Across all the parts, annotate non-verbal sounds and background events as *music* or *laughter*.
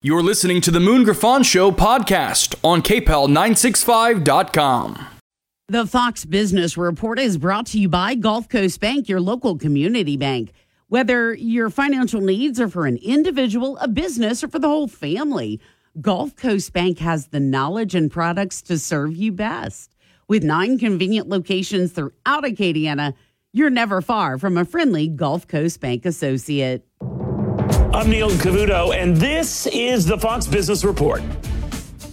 You're listening to the Moon Griffon Show podcast on KPEL965.com. The Fox Business Report is brought to you by Gulf Coast Bank, your local community bank. Whether your financial needs are for an individual, a business, or for the whole family, Gulf Coast Bank has the knowledge and products to serve you best. With nine convenient locations throughout Acadiana, you're never far from a friendly Gulf Coast Bank associate. I'm Neil Cavuto, and this is the Fox Business Report.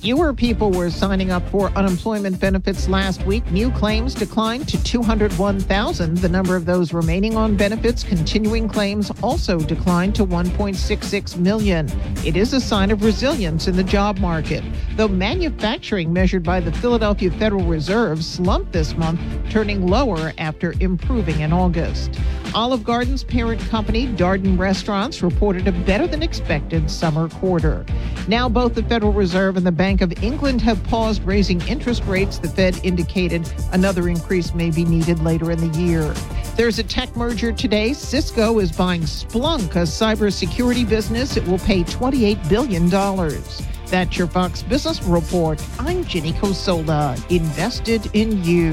Fewer people were signing up for unemployment benefits last week. New claims declined to 201,000. The number of those remaining on benefits, continuing claims also declined to 1.66 million. It is a sign of resilience in the job market. Though manufacturing measured by the Philadelphia Federal Reserve slumped this month, turning lower after improving in August. Olive Garden's parent company, Darden Restaurants, reported a better than expected summer quarter. Now, both the Federal Reserve and the Bank of England have paused raising interest rates. The Fed indicated another increase may be needed later in the year. There's a tech merger today. Cisco is buying Splunk, a cybersecurity business. It will pay $28 billion. That's your Fox Business Report. I'm Jenny Cosola, invested in you.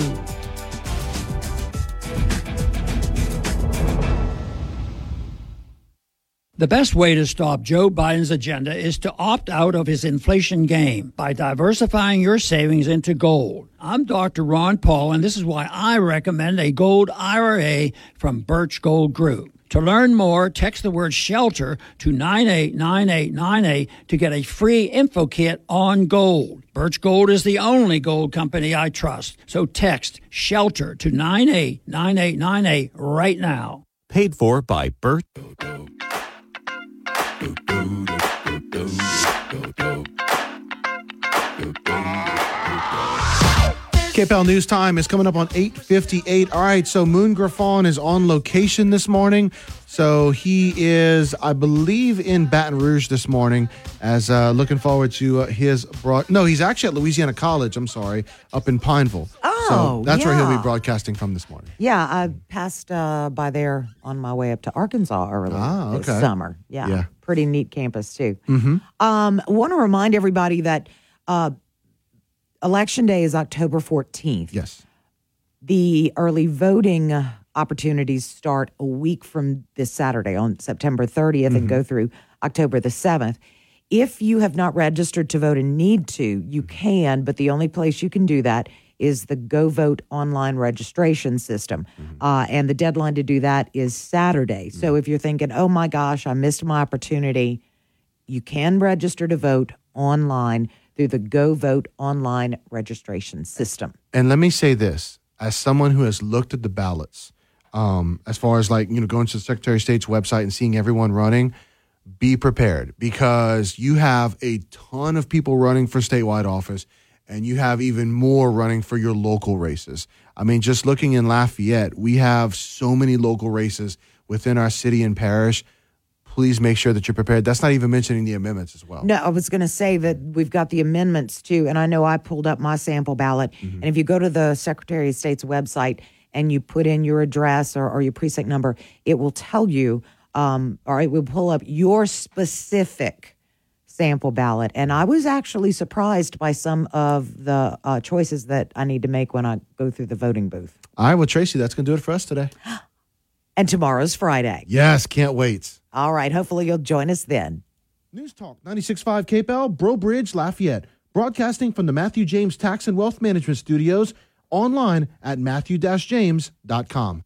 The best way to stop Joe Biden's agenda is to opt out of his inflation game by diversifying your savings into gold. I'm Dr. Ron Paul, and this is why I recommend a gold IRA from Birch Gold Group. To learn more, text the word shelter to 989898 to get a free info kit on gold. Birch Gold is the only gold company I trust. So text shelter to 989898 right now. Paid for by Birch. KPEL News Time is coming up on 8.58. All right, so Moon Griffon is on location this morning. So he is, I believe, in Baton Rouge this morning as uh, looking forward to uh, his broad. No, he's actually at Louisiana College, I'm sorry, up in Pineville. Oh, So that's where he'll be broadcasting from this morning. Yeah, I passed uh, by there on my way up to Arkansas earlier Ah, this summer. Yeah, Yeah. pretty neat campus too. Mm-hmm. Um, want to remind everybody that uh, election day is October fourteenth. Yes. The early voting uh, opportunities start a week from this Saturday on September 30th and Mm-hmm. go through October the 7th. If you have not registered to vote and need to, you can, but the only place you can do that is the GeauxVote online registration system. Mm-hmm. Uh, and the deadline to do that is Saturday. So if you're thinking, oh my gosh, I missed my opportunity, you can register to vote online through the GeauxVote online registration system. And let me say this as someone who has looked at the ballots, um, as far as like, you know, going to the Secretary of State's website and seeing everyone running, be prepared because you have a ton of people running for statewide office and you have even more running for your local races. I mean, just looking in Lafayette, we have so many local races within our city and parish. Please make sure that you're prepared. That's not even mentioning the amendments as well. No, I was going to say that we've got the amendments too. And I know I pulled up my sample ballot. And if you go to the Secretary of State's website and you put in your address or, or your precinct number, it will tell you, um, or it will pull up your specific sample ballot. And I was actually surprised by some of the uh, choices that I need to make when I go through the voting booth. All right, well, Tracy, that's going to do it for us today. *gasps* And tomorrow's Friday. Yes, can't wait. All right. Hopefully you'll join us then. News Talk 96.5 KPEL, Breaux Bridge, Lafayette. Broadcasting from the Matthew James Tax and Wealth Management Studios online at matthew-james.com.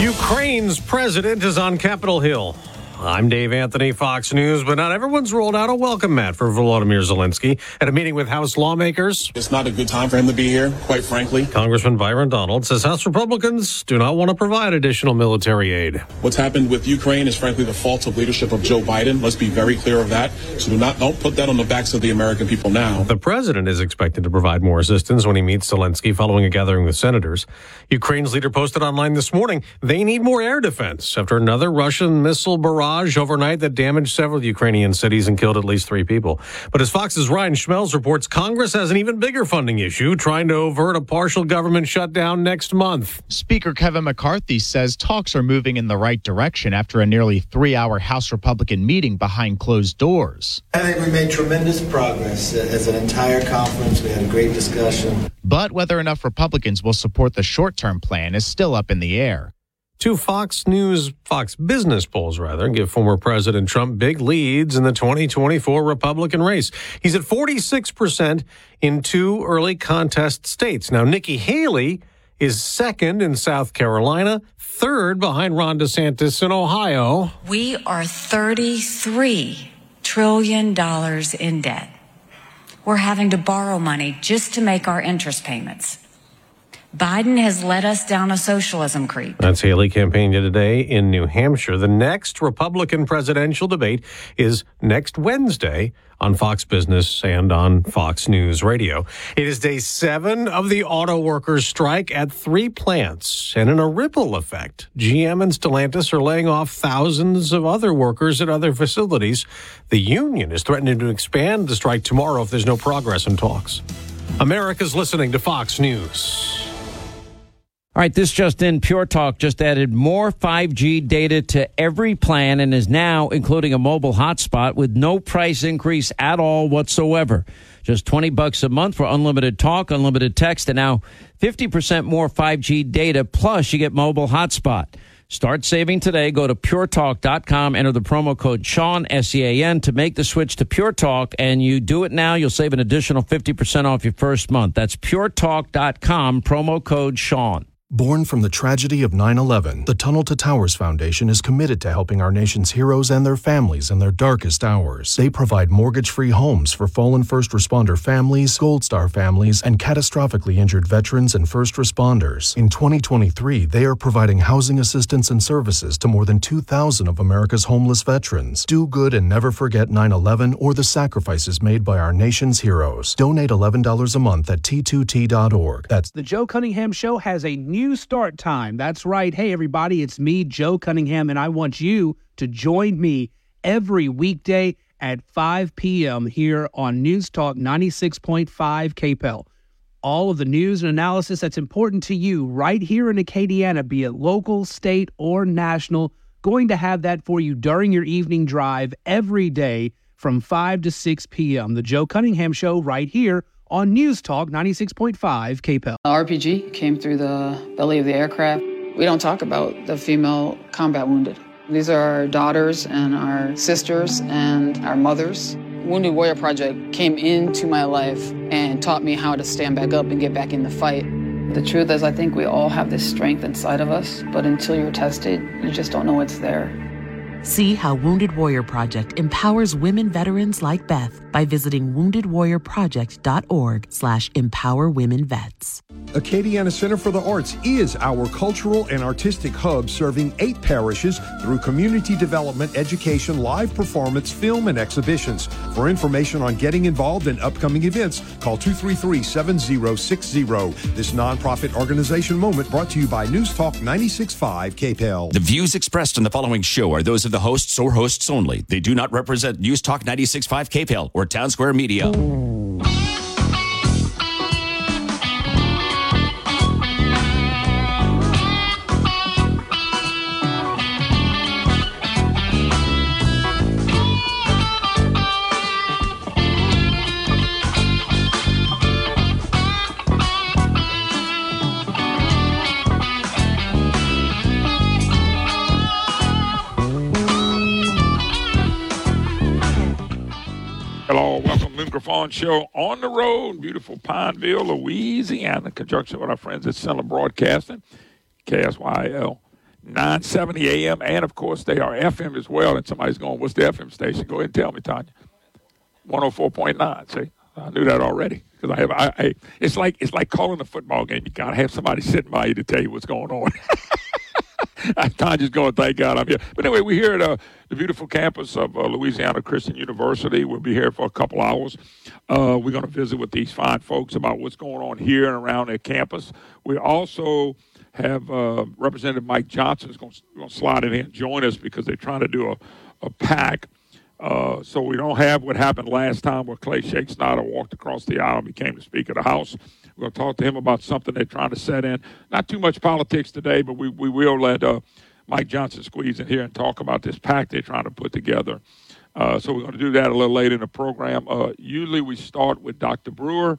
Ukraine's president is on Capitol Hill. I'm Dave Anthony, Fox News, but not everyone's rolled out a welcome mat for Volodymyr Zelensky at a meeting with House lawmakers. It's not a good time for him to be here, quite frankly. Congressman Byron Donald says House Republicans do not want to provide additional military aid. What's happened with Ukraine is frankly the fault of leadership of Joe Biden. Let's be very clear of that. So do not don't put that on the backs of the American people now. The president is expected to provide more assistance when he meets Zelensky following a gathering with senators. Ukraine's leader posted online this morning they need more air defense after another Russian missile barrage barrage overnight that damaged several Ukrainian cities and killed at least three people. But as Fox's Ryan Schmelz reports, Congress has an even bigger funding issue, trying to avert a partial government shutdown next month. Speaker Kevin McCarthy says talks are moving in the right direction after a nearly three hour House Republican meeting behind closed doors. I think we made tremendous progress as an entire conference. We had a great discussion. But whether enough Republicans will support the short term plan is still up in the air. Two Fox News, Fox Business polls rather, give former President Trump big leads in the 2024 Republican race. He's at 46% in two early contest states. Now, Nikki Haley is second in South Carolina, third behind Ron DeSantis in Ohio. We are $33 trillion in debt. We're having to borrow money just to make our interest payments. Biden has led us down a socialism creep. That's Haley campaigning today in New Hampshire. The next Republican presidential debate is next Wednesday on Fox Business and on Fox News Radio. It is day seven of the auto workers strike at three plants. And in a ripple effect, GM and Stellantis are laying off thousands of other workers at other facilities. The union is threatening to expand the strike tomorrow if there's no progress in talks. America's listening to Fox News. All right, this just in Pure Talk just added more 5G data to every plan and is now including a mobile hotspot with no price increase at all whatsoever. Just 20 bucks a month for unlimited talk, unlimited text, and now 50% more 5G data plus you get mobile hotspot. Start saving today. Go to puretalk.com, enter the promo code Sean, S E A N, to make the switch to Pure Talk. And you do it now, you'll save an additional 50% off your first month. That's puretalk.com, promo code Sean. Born from the tragedy of 9 11, the Tunnel to Towers Foundation is committed to helping our nation's heroes and their families in their darkest hours. They provide mortgage free homes for fallen first responder families, Gold Star families, and catastrophically injured veterans and first responders. In 2023, they are providing housing assistance and services to more than 2,000 of America's homeless veterans. Do good and never forget 9 11 or the sacrifices made by our nation's heroes. Donate $11 a month at t2t.org. That's the Joe Cunningham Show has a new new start time. That's right. Hey, everybody, it's me, Joe Cunningham, and I want you to join me every weekday at 5 p.m. here on News Talk 96.5 KPEL. All of the news and analysis that's important to you right here in Acadiana, be it local, state, or national, going to have that for you during your evening drive every day from 5 to 6 p.m. The Joe Cunningham Show right here on News Talk 96.5 KPEL. RPG came through the belly of the aircraft. We don't talk about the female combat wounded. These are our daughters and our sisters and our mothers. Wounded Warrior Project came into my life and taught me how to stand back up and get back in the fight. The truth is, I think we all have this strength inside of us, but until you're tested, you just don't know it's there. See how Wounded Warrior Project empowers women veterans like Beth by visiting woundedwarriorproject.org slash empower women vets. Acadiana Center for the Arts is our cultural and artistic hub serving eight parishes through community development, education, live performance, film, and exhibitions. For information on getting involved in upcoming events, call 233 7060. This nonprofit organization moment brought to you by News Talk 96.5 KPEL. The views expressed in the following show are those of the hosts or hosts only. They do not represent News Talk 96.5 KPEL or Town Square Media. Welcome Show on the road, beautiful Pineville, Louisiana, in conjunction with our friends at Cenla Broadcasting, KSYL 970 AM, and of course they are FM as well. And somebody's going, "What's the FM station?" Go ahead and tell me, Tanya. 104.9. See, I knew that already because I have. I, I, it's like it's like calling a football game. You gotta have somebody sitting by you to tell you what's going on. *laughs* *laughs* Tanya's going, thank God I'm here. But anyway, we're here at uh, the beautiful campus of uh, Louisiana Christian University. We'll be here for a couple hours. Uh, we're going to visit with these fine folks about what's going on here and around their campus. We also have uh, Representative Mike Johnson is going to slide in here and join us because they're trying to do a, a pack. Uh, so we don't have what happened last time where Clay Schexnayder walked across the aisle and became the Speaker of the House. We're going to talk to him about something they're trying to set in. Not too much politics today, but we, we will let uh, Mike Johnson squeeze in here and talk about this pact they're trying to put together. Uh, so we're going to do that a little later in the program. Uh, usually we start with Dr. Brewer.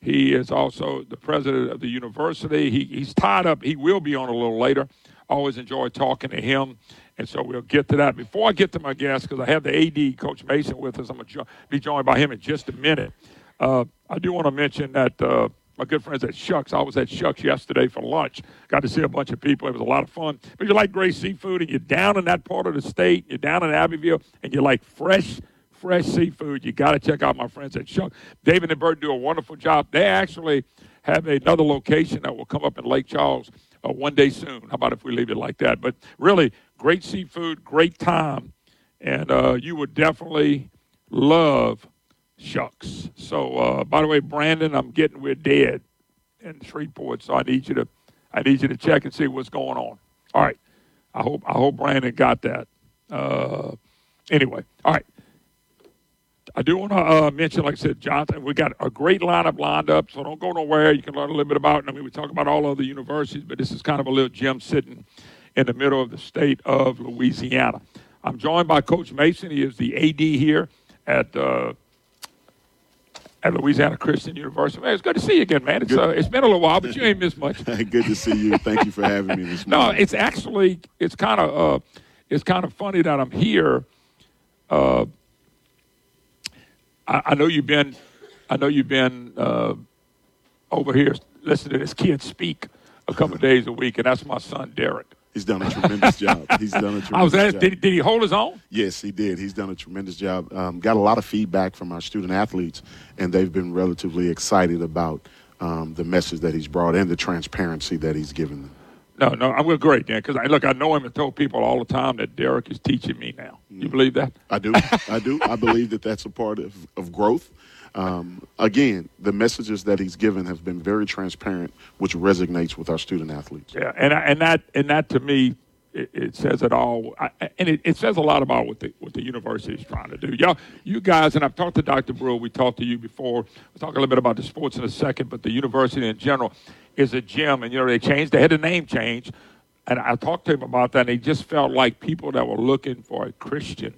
He is also the president of the university. He, he's tied up. He will be on a little later. Always enjoy talking to him. And so we'll get to that. Before I get to my guest, because I have the AD, Coach Mason, with us, I'm going to jo- be joined by him in just a minute. Uh, I do want to mention that uh, my good friends at Shucks, I was at Shucks yesterday for lunch. Got to see a bunch of people. It was a lot of fun. But you like great seafood and you're down in that part of the state, you're down in Abbeville, and you like fresh fresh seafood, you got to check out my friends at Shuck. David and Bert do a wonderful job. They actually have another location that will come up in Lake Charles uh, one day soon. How about if we leave it like that? But really, great seafood, great time, and uh, you would definitely love Shucks. So, uh, by the way, Brandon, I'm getting we're dead in Shreveport, so I need you to I need you to check and see what's going on. All right. I hope I hope Brandon got that. Uh, anyway, all right. I do want to uh, mention, like I said, Jonathan, we got a great lineup lined up, so don't go nowhere. You can learn a little bit about it. I mean, we talk about all other universities, but this is kind of a little gem sitting in the middle of the state of Louisiana. I'm joined by Coach Mason. He is the AD here at uh, at Louisiana Christian University. Man, it's good to see you again, man. It's uh, it's been a little while, but you ain't missed much. *laughs* good to see you. Thank you for having me this *laughs* no, morning. it's actually it's kind of uh, it's kind of funny that I'm here. Uh, I, I know you've been, I know you've been uh, over here listening to this kid speak a couple of days a week, and that's my son Derek. He's done a tremendous *laughs* job. He's done a tremendous job. I was asked, did, did he hold his own? Yes, he did. He's done a tremendous job. Um, got a lot of feedback from our student athletes, and they've been relatively excited about um, the message that he's brought and the transparency that he's given them. No, no, I'm great, Dan. Because I look, I know him and told people all the time that Derek is teaching me now. You believe that? I do. I do. I believe that that's a part of, of growth. Um, again, the messages that he's given have been very transparent, which resonates with our student athletes. Yeah, and and that and that to me, it, it says it all, I, and it, it says a lot about what the what the university is trying to do. Y'all, you guys, and I've talked to Dr. Brewer. We talked to you before. We'll talk a little bit about the sports in a second, but the university in general is a gym, and you know they changed. They had a name change, and I talked to him about that. and He just felt like people that were looking for a Christian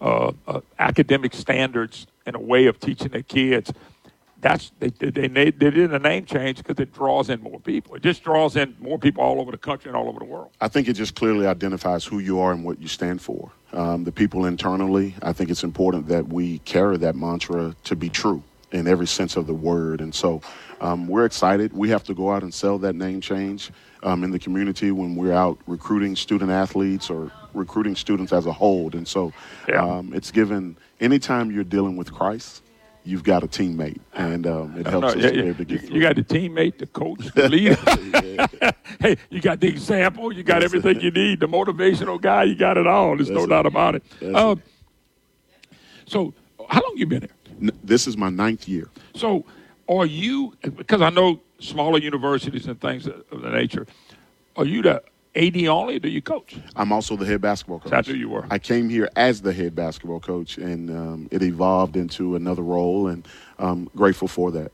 uh, uh, academic standards and a way of teaching their kids. That's they they, they, did a name change because it draws in more people. It just draws in more people all over the country and all over the world. I think it just clearly identifies who you are and what you stand for. Um, the people internally, I think it's important that we carry that mantra to be true in every sense of the word. And so um, we're excited. We have to go out and sell that name change um, in the community when we're out recruiting student athletes or recruiting students as a whole. And so um, it's given, anytime you're dealing with Christ, you've got a teammate. And um, it helps no, us yeah, to be able to get You, you got the teammate, the coach, the leader. *laughs* *laughs* hey, you got the example. You got everything you need. The motivational guy. You got it all. There's no That's doubt about it. That's Uh, so, how long you been here? N- This is my ninth year. So, are you? Because I know smaller universities and things of the nature. Are you the AD only? Do you coach? I'm also the head basketball coach. That's who you were. I came here as the head basketball coach, and um, it evolved into another role, and I'm grateful for that.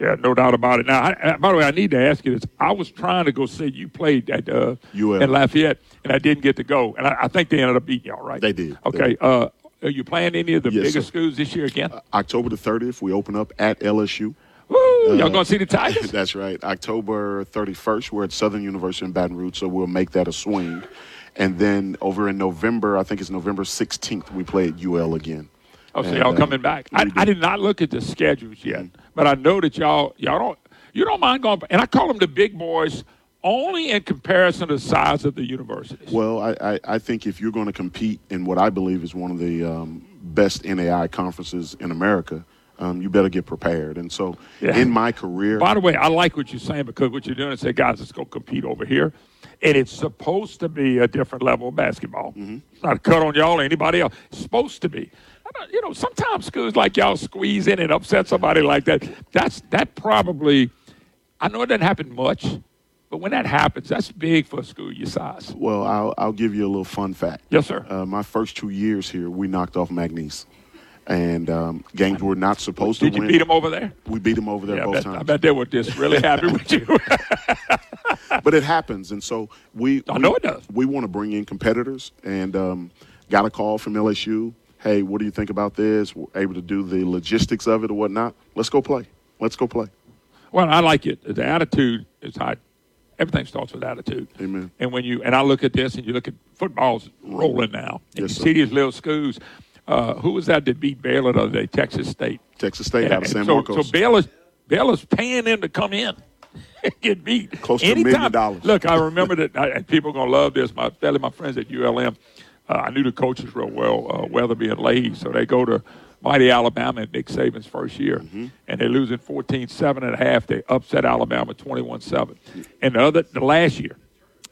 Yeah, no doubt about it. Now, I, I- by the way, I need to ask you this. I was trying to go see you played at uh, UL. in Lafayette, and I didn't get to go. And I, I think they ended up beating y'all, right? They did. Okay. Uh, are you playing any of the Yes, bigger sir. schools this year again? October the 30th, we open up at LSU. Woo! y'all Uh, gonna see the *laughs* Tigers? That's right. October 31st, we're at Southern University in Baton Rouge, so we'll make that a swing. And then over in November, I think it's November 16th, we play at UL again. Oh, so And, y'all uh, coming back? I, I did not look at the schedules yet, but I know that y'all y'all don't you don't mind going. And I call them the big boys only in comparison to the size of the universities. Well, I, I, I think if you're going to compete in what I believe is one of the um, best NAIA conferences in America, um, you better get prepared. And so, Yeah. in my career, By the way, I like what you're saying because what you're doing is say, guys, let's go compete over here. And it's supposed to be a different level of basketball. It's not a cut on y'all or anybody else. It's supposed to be. You know, sometimes schools like y'all squeeze in and upset somebody like that. That's that probably. I know it doesn't happen much, But when that happens, that's big for a school your size. Well, I'll, I'll give you a little fun fact. Yes, sir. Uh, my first two years here, we knocked off McNeese. And um, games were not supposed Did to you win. beat them over there? We beat them over there Yeah, I both bet, times. I bet they were just really happy with you. *laughs* *laughs* but it happens, and so we. I we- know it does. We want to bring in competitors, and um, got a call from LSU. Hey, what do you think about this? We're able to do the logistics of it or whatnot. Let's go play. Let's go play. Well, I like it. The attitude is high. Everything starts with attitude. Amen. And when you and I look at this, and you look at football's rolling now, and Yes, you sir. see these little schools. Uh, who was that that beat Baylor the other day? Texas State. Texas State out of San so, Marcos. So Baylor's Baylor's paying them to come in and get beat. Close to a million dollars. Look, I remember that, I, and people are gonna love this. My especially my friends at ULM. Uh, I knew the coaches real well, uh, Weatherbie and Leahy, so they go to mighty Alabama in Nick Saban's first year, Mm-hmm. and they lose it 14-7 and a half. They upset Alabama 21-7. And the other, the last year,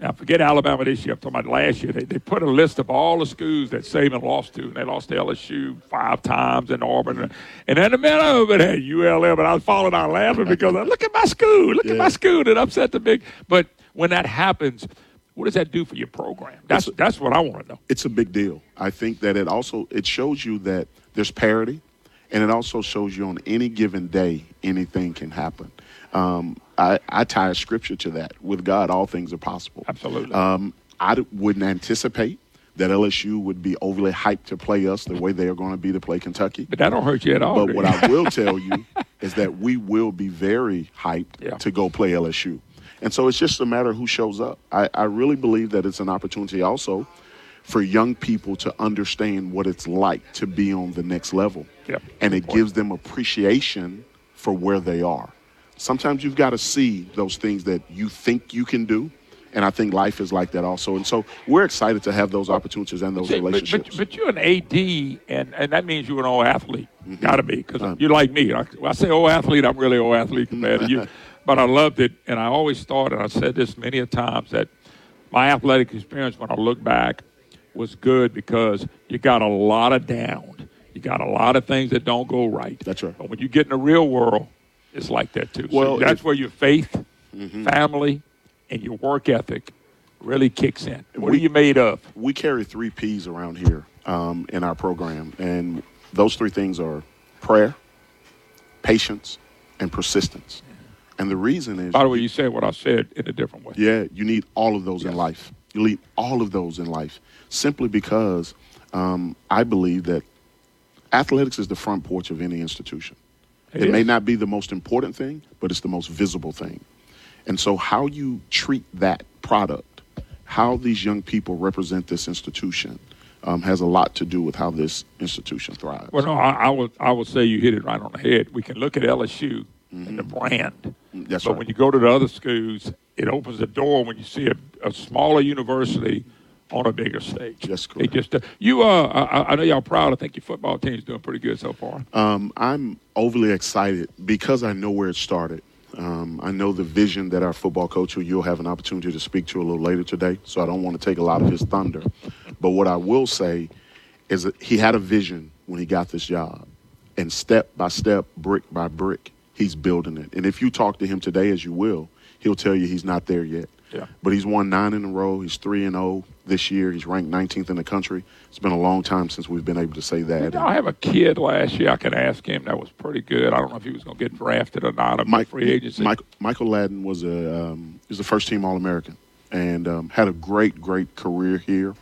now forget Alabama this year. I'm talking about last year. They, they put a list of all the schools that Saban lost to, and they lost to LSU five times in Auburn, and in the middle of it had ULM, and I was falling out laughing *laughs* because I, look at my school, look at my school that upset the big. But when that happens, what does that do for your program? That's that's what I want to know. it's a big deal. I think that it also it shows you that there's parity, and it also shows you on any given day anything can happen. Um, I, I tie a scripture to that. With God, all things are possible. Absolutely. Um, I d- wouldn't anticipate that LSU would be overly hyped to play us the way they are going to be to play Kentucky. But that don't hurt you at all. But what? I will *laughs* tell you is that we will be very hyped Yeah. to go play LSU. And so it's just a matter of who shows up. I, I really believe that it's an opportunity also for young people to understand what it's like to be on the next level. Yep. And it gives them appreciation for where they are. Sometimes you've got to see those things that you think you can do. And I think life is like that also. And so we're excited to have those opportunities and those See, relationships. but, but you're an AD, and, and that means you're an old athlete. Mm-hmm. Got to be, because Uh, you're like me. I, I say old athlete, I'm really old athlete compared to you. *laughs* But I loved it, and I always thought, and I said this many a times, that my athletic experience, when I look back, was good because you got a lot of down. You got a lot of things that don't go right. That's right. But when you get in the real world, it's like that too. Well, so that's it- where your faith, Mhm. family, and your work ethic really kicks in. What We- are you made of? we carry three P's around here um, in our program, and those three things are prayer, patience, and persistence. And the reason is, By the way, you said what I said in a different way. yeah, you need all of those in life. You need all of those in life, simply because um, I believe that athletics is the front porch of any institution. It It, may not be the most important thing, but it's the most visible thing. And so, how you treat that product, how these young people represent this institution, um, has a lot to do with how this institution thrives. Well, no, I, I would I would say you hit it right on the head. We can look at LSU and the brand, Mm-hmm. That's but right. when you go to the other schools, it opens the door when you see a, a smaller university on a bigger stage. Yes, correct. just uh, you. Uh, I, I know y'all proud. I think your football team's doing pretty good so far. Um, I'm overly excited because I know where it started. Um, I know the vision that our football coach, who you'll have an opportunity to speak to a little later today, so I don't want to take a lot of his thunder. But what I will say is that he had a vision when he got this job, and step by step, brick by brick, he's building it. And if you talk to him today, as you will, he'll tell you he's not there yet. Yeah. But he's won nine in a row. He's three and zero this year. He's ranked 19th in the country. It's been a long time since we've been able to say that. I have a kid last year. I can ask him. That was pretty good. I don't know if he was going to get drafted or not. I'm Mike, free agency. Mike, Michael Ladden was a um, he was a first team All American and um, had a great great career here.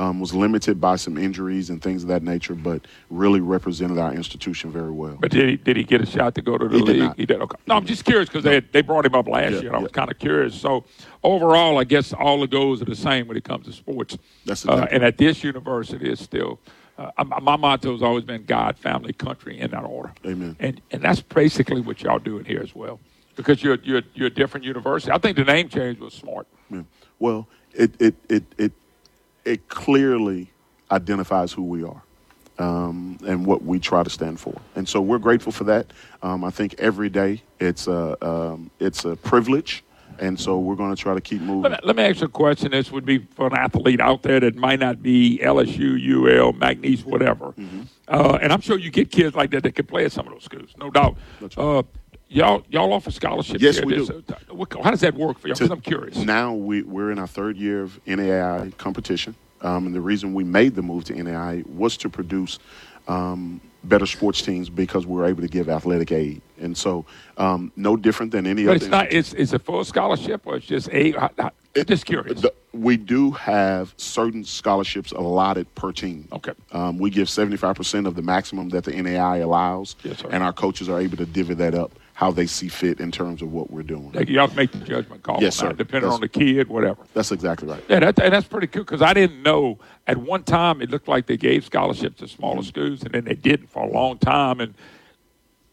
Um, was limited by some injuries and things of that nature, but really represented our institution very well. But did he did he get a shot to go to the He did league? not. He did. Okay. No, I'm just curious because they they brought him up last Yeah, year. and I was yeah. kind of curious. So overall, I guess all the goals are the same when it comes to sports. That's uh, exactly and at this university, it's still. Uh, my- my motto has always been God, family, country, in that order. Amen. And and that's basically what y'all doing here as well, because you're you're you're a different university. I think the name change was smart. Yeah. Well, it it it it it clearly identifies who we are. Um, and what we try to stand for, and so we're grateful for that. Um, I think every day it's a um, it's a privilege, and so we're going to try to keep moving. Let me, let me ask you a question. This would be for an athlete out there that might not be LSU, UL, McNeese, whatever. Mm-hmm. Uh, and I'm sure you get kids like that that can play at some of those schools, no doubt. Uh, y'all y'all offer scholarships. Yes, here. we do. what- How does that work for y'all? Because I'm curious. Now we, we're in our third year of NAIA competition. Um, and the reason we made the move to NAIA was to produce um, better sports teams because we were able to give athletic aid. And so, um, no different than any But other. it's not. It's it's a full scholarship, or it's just a. I- I- just curious. The- we do have certain scholarships allotted per team. Okay. Um, we give 75% of the maximum that the NAIA allows. Yes, sir. And our coaches are able to divvy that up how they see fit in terms of what we're doing. Like, y'all make the judgment call. Yes, sir. Depending That's- on the kid, whatever. That's exactly right. Yeah, that, and that's pretty cool because I didn't know at one time it looked like they gave scholarships to smaller mm-hmm. schools and then they didn't for a long time and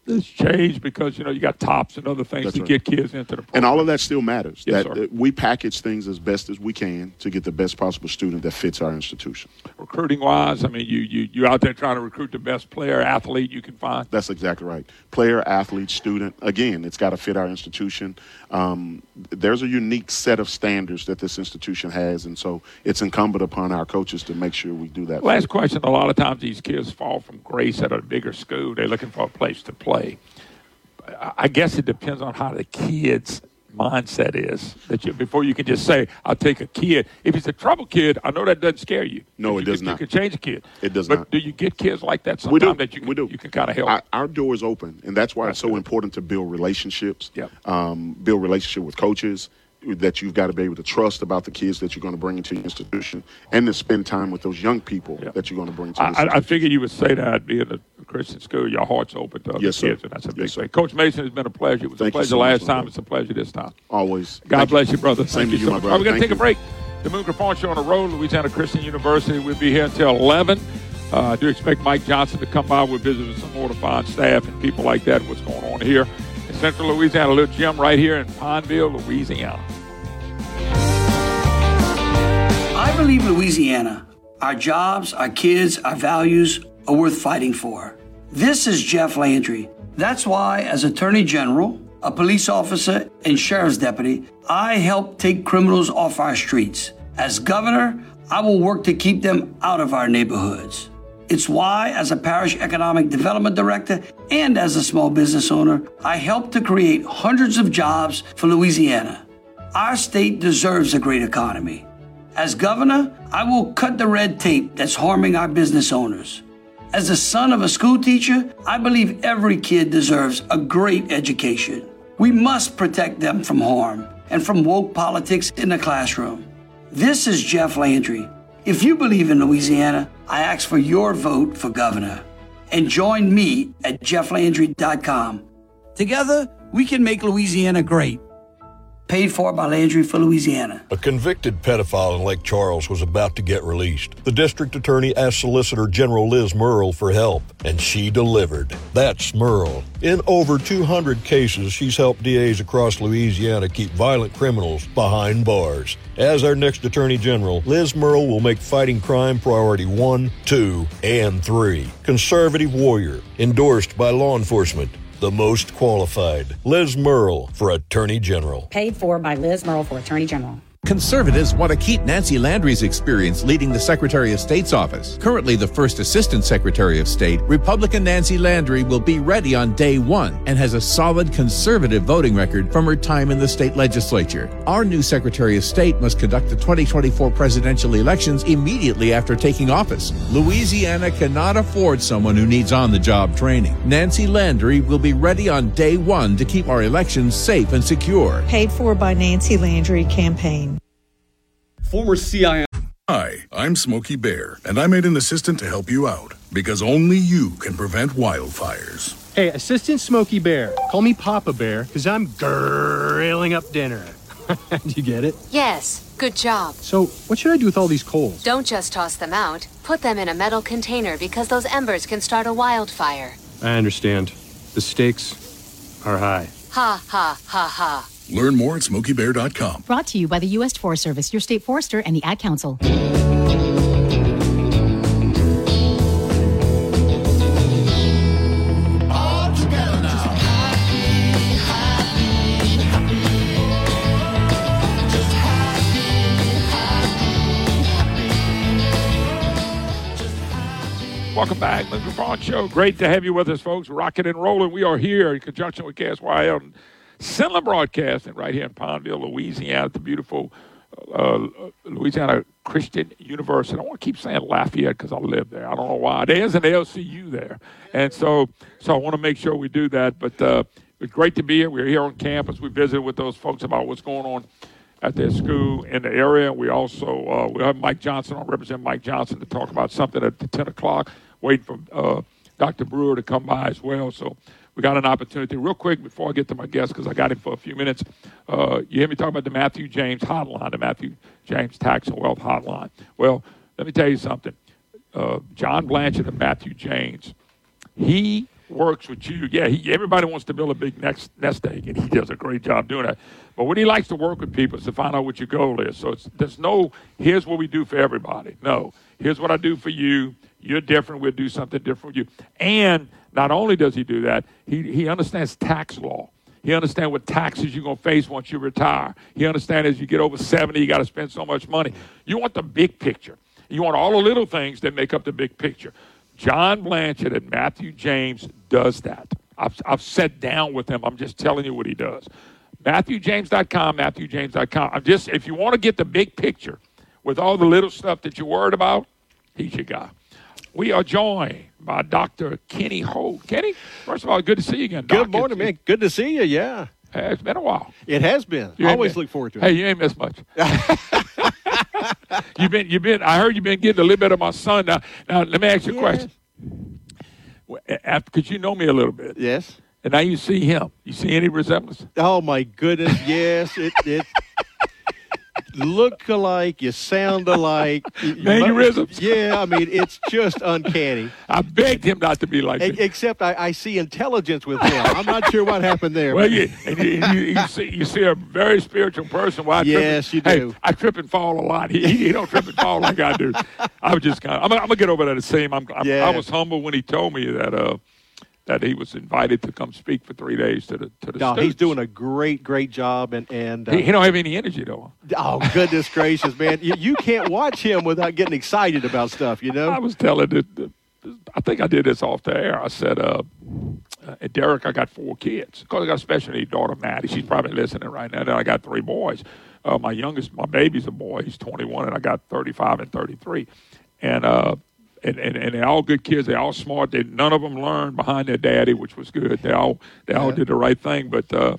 it's changed because you know you got tops and other things That's to right. get kids into the program. And all of that still matters. Yes, that sir. that we package things as best as we can to get the best possible student that fits our institution. recruiting wise, I mean you you you out there trying to recruit the best player athlete you can find. That's exactly right. Player, athlete, student. Again, it's got to fit our institution. Um, there's a unique set of standards that this institution has, and so it's incumbent upon our coaches to make sure we do that. Last question: A lot of times these kids fall from grace at a bigger school. They're looking for a place to play. I- I guess it depends on how the kid's mindset is. That you before you can just say, "I'll take a kid." If he's a trouble kid, I know that doesn't scare you. No, it can- does not. You can change a kid. It does not. but not. do you get kids like that We do. sometimes that you can, we do. you can kind of help? Our, our door is open, and that's why it's so important to build relationships. Yep. Um, build relationship with coaches that you've got to be able to trust about the kids that you're going to bring into your institution, and to spend time with those young people that you're going to bring to. I, I, I figured you would say that being a Christian school, your heart's open to other Yes, sir. kids, and that's a big Yes, thing. Coach Mason, it's been a pleasure. It was Thank a pleasure so last my time. brother. It's a pleasure this time. Always. God Thank bless you, brother. Same Thank to you you, so my brother. Right, we're going to take a break. The Moon Griffon Show on the road, Louisiana Christian University. We'll be here until 11. Uh, I do expect Mike Johnson to come by. We'll visit with some more to find staff and people like that, what's going on here central Louisiana. Little gym right here in Pineville, Louisiana. I believe Louisiana, our jobs, our kids, our values are worth fighting for. This is Jeff Landry. That's why, as Attorney General, a police officer, and sheriff's deputy, I help take criminals off our streets. As governor, I will work to keep them out of our neighborhoods. It's why, as a parish economic development director and as a small business owner, I help to create hundreds of jobs for Louisiana. Our state deserves a great economy. As governor, I will cut the red tape that's harming our business owners. As the son of a school teacher, I believe every kid deserves a great education. We must protect them from harm and from woke politics in the classroom. This is Jeff Landry. If you believe in Louisiana, I ask for your vote for governor. And join me at jefflandry.com. Together, we can make Louisiana great. Paid for by Landry for Louisiana. A convicted pedophile in Lake Charles was about to get released. The district attorney asked Solicitor General Liz Murrill for help, and she delivered. That's Murrill. In over 200 cases, she's helped DAs across Louisiana keep violent criminals behind bars. As our next Attorney General, Liz Murrill will make fighting crime priority one, two, and three. Conservative warrior, endorsed by law enforcement. The most qualified. Liz Murrill for Attorney General. Paid for by Liz Murrill for Attorney General. Conservatives want to keep Nancy Landry's experience leading the Secretary of State's office. Currently the first Assistant Secretary of State, Republican Nancy Landry will be ready on day one and has a solid conservative voting record from her time in the state legislature. Our new Secretary of State must conduct the 2024 presidential elections immediately after taking office. Louisiana cannot afford someone who needs on the job training. Nancy Landry will be ready on day one to keep our elections safe and secure. Paid for by Nancy Landry Campaign. Former CIA. Hi, I'm Smokey Bear, and I made an assistant to help you out because only you can prevent wildfires. Hey, Assistant Smokey Bear. Call me Papa Bear, because I'm grilling up dinner. *laughs* Do you get it? Yes, good job. So, what should I do with all these coals? Don't just toss them out. Put them in a metal container because those embers can start a wildfire. I understand. The stakes are high. Ha ha ha ha. Learn more at smokeybear.com. Brought to you by the U.S. Forest Service, your state forester, and the Ad Council. Welcome back, Lincoln Vaughn Show. Great to have you with us, folks. Rocking and rolling. We are here in conjunction with KSYL Cenla Broadcasting right here in Pineville, Louisiana, at the beautiful uh, Louisiana Christian University. I want to keep saying Lafayette because I live there. I don't know why. There's an LCU there, and so so I want to make sure we do that. But uh, it's great to be here. We're here on campus. We visited with those folks about what's going on at their school in the area. We also uh, we have Mike Johnson on, represent Mike Johnson to talk about something at 10 o'clock. Waiting for uh, Dr. Brewer to come by as well. So we got an opportunity. Real quick before I get to my guest, because I got him for a few minutes. Uh, you hear me talk about the Matthew James hotline, the Matthew James Tax and Wealth hotline. Well, let me tell you something. Uh, John Blanchard and Matthew James, he works with you. Yeah, he, everybody wants to build a big nest, nest egg, and he does a great job doing that. But what he likes to work with people is to find out what your goal is. So there's no, here's what we do for everybody. No, here's what I do for you. You're different. We'll do something different for you. And not only does he do that, he, he understands tax law. He understands what taxes you're going to face once you retire. He understands as you get over 70, you got to spend so much money. You want the big picture. You want all the little things that make up the big picture. John Blanchard and Matthew James does that. I've, I've sat down with him. I'm just telling you what he does. MatthewJames.com, MatthewJames.com. I'm just, if you want to get the big picture with all the little stuff that you're worried about, he's your guy. We are joined by Dr. Kenny Holt. Kenny, first of all, good to see you again. Doc. Good morning, man. Good to see you. Yeah. It's been a while. It has been. You Always look forward to it. Hey, you ain't missed much. *laughs* you've been, you've been. I heard you've been getting a little bit of my son. Now, now let me ask you a question. Because you know me a little bit. Yes. And now you see him. You see any resemblance? Oh my goodness! Yes, it it look alike, you sound alike. *laughs* Mannerisms. Yeah, I mean, it's just uncanny. *laughs* I begged him not to be like that. Except I, I, see intelligence with him. I'm not sure what happened there. Well, you, you, you, see, you see a very spiritual person. Why yes, you do. Hey, I trip and fall a lot. He, he don't trip and fall like I do. I was just kind of, I'm, I'm going to get over that see him. I'm, I'm, yeah. I was humble when he told me that uh, that he was invited to come speak for three days to the to the no, students. he's doing a great great job and and uh, he, he, don't have any energy though. Oh goodness *laughs* gracious, man! You, you, can't watch him without getting excited about stuff. You know. I was telling it. I think I did this off the air. I said, uh, uh, Derek, I got four kids. Because I got a special needs daughter, Maddie. She's probably listening right now. Then I got three boys. Uh, my youngest, my baby's a boy. He's 21, and I got 35 and 33. And uh, and, and, and they're all good kids. They're all smart. They, none of them learned behind their daddy, which was good. They all they all did the right thing. But uh,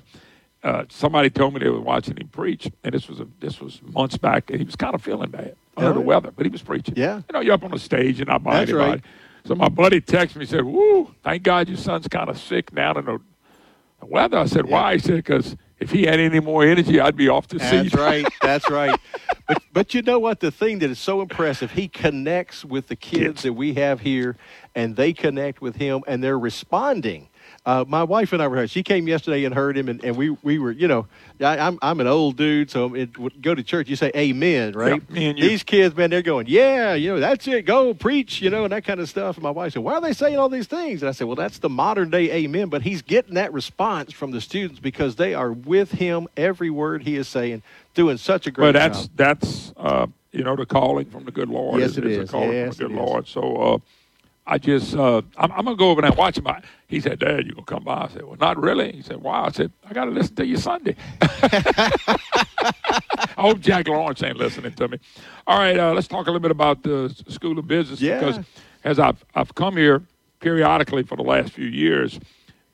uh, somebody told me they were watching him preach, and this was a, this was months back, and he was kind of feeling bad under the weather, but he was preaching. Yeah, you know, you're up on the stage and not by That's anybody. Right. So my buddy texted me, said, "Woo, thank God your son's kind of sick now in the, the weather." I said, yeah. "Why?" He said, "Because." If he had any more energy, I'd be off the That's seat. That's right. *laughs* That's right. But but you know what? The thing that is so impressive, he connects with the kids, kids. that we have here, and they connect with him, and they're responding. Uh, my wife and I were. Here, she came yesterday and heard him, and, and we we were. You know, I, am I'm, I'm an old dude, so it, would go to church. You say Amen, right? Yeah, these kids, man, they're going, yeah, you know, that's it. Go preach, you know, and that kind of stuff. And my wife said, why are they saying all these things? And I said, well, that's the modern day Amen. But he's getting that response from the students because they are with him every word he is saying, doing such a great well, that's, job. That's uh, you know the calling from the good Lord. Yes, it is. is. a calling yes, from the good Lord. So. Uh, I just, uh, I'm, I'm, gonna go over there and watch him. I, He said, "Dad, you gonna come by?" I said, "Well, not really." He said, "Why?" I said, "I gotta listen to you Sunday." *laughs* I hope Jack Lawrence ain't listening to me. All right, uh, let's talk a little bit about the School of Business yeah. because as I've I've come here periodically for the last few years.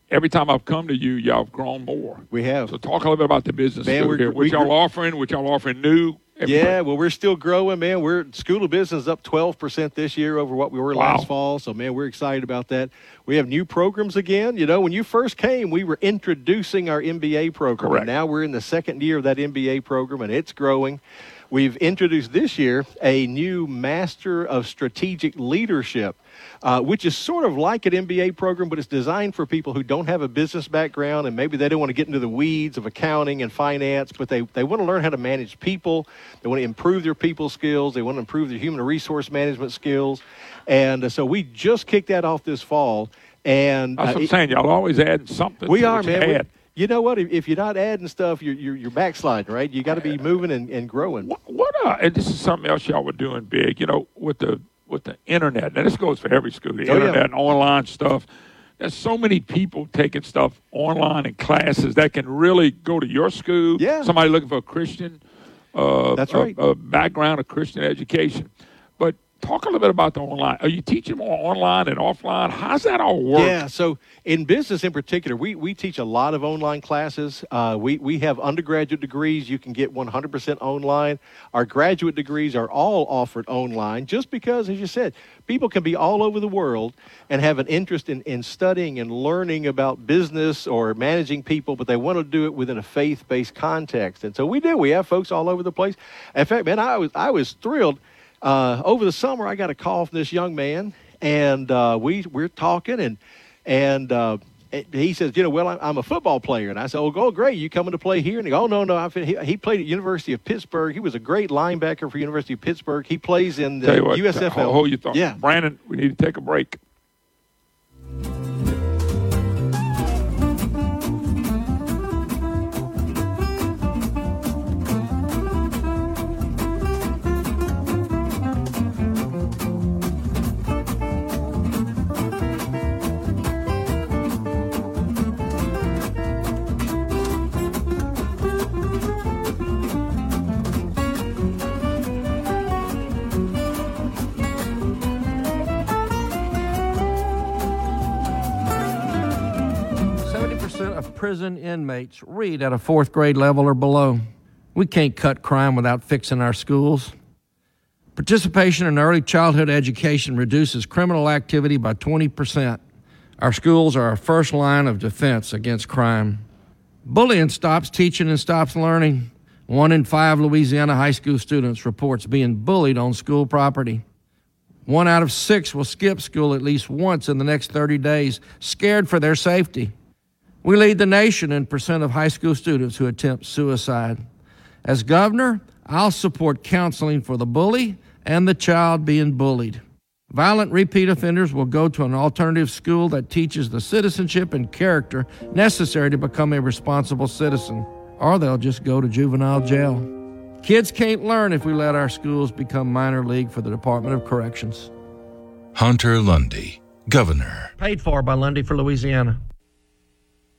Every time I've come to you, y'all have grown more. We have. So talk a little bit about the business Man, school here. What y'all offering? What y'all offering new? Everybody. Yeah, well, we're still growing, man. We're School of Business up 12% this year over what we were wow. last fall. So, man, we're excited about that. We have new programs again. You know, when you first came, we were introducing our MBA program. Correct. And now we're in the second year of that MBA program, and it's growing. We've introduced this year a new Master of Strategic Leadership, uh, which is sort of like an MBA program, but it's designed for people who don't have a business background and maybe they don't want to get into the weeds of accounting and finance, but they, they want to learn how to manage people. They want to improve their people skills. They want to improve their human resource management skills. And uh, so we just kicked that off this fall. And That's what I'm saying. Y'all always add something. We are, man. You know what? If, if, you're not adding stuff, you're you're, you're backsliding, right? You got to be moving and, and growing. What? what uh, and this is something else y'all were doing big. You know, with the with the internet. Now this goes for every school, the Oh, yeah. internet and online stuff. There's so many people taking stuff online in classes that can really go to your school. Yeah. Somebody looking for a Christian uh, That's a- right. a background of Christian education. But talk a little bit about the online. Are you teaching more online and offline? How's that all work? Yeah, so in business in particular, we, we teach a lot of online classes. Uh, we, we have undergraduate degrees you can get 100% online. Our graduate degrees are all offered online just because, as you said, people can be all over the world and have an interest in, in studying and learning about business or managing people, but they want to do it within a faith based context. And so we do. We have folks all over the place. In fact, man, I was, I was thrilled. Uh, over the summer, I got a call from this young man, and uh, we we're talking, and and uh, he says, you know, well, I'm, a football player, and I said, oh, go great, you coming to play here? And he goes, oh no, no, I've, he, he played at University of Pittsburgh. He was a great linebacker for University of Pittsburgh. He plays in the Tell you what, USFL. Hold, hold your thought. Yeah, Brandon, we need to take a break. Prison inmates read at a fourth grade level or below. We can't cut crime without fixing our schools. Participation in early childhood education reduces criminal activity by 20%. Our schools are our first line of defense against crime. Bullying stops teaching and stops learning. One in five Louisiana high school students reports being bullied on school property. One out of six will skip school at least once in the next 30 days, scared for their safety. We lead the nation in percent of high school students who attempt suicide. As governor, I'll support counseling for the bully and the child being bullied. Violent repeat offenders will go to an alternative school that teaches the citizenship and character necessary to become a responsible citizen, or they'll just go to juvenile jail. Kids can't learn if we let our schools become minor league for the Department of Corrections. Hunter Lundy, Governor. Paid for by Lundy for Louisiana.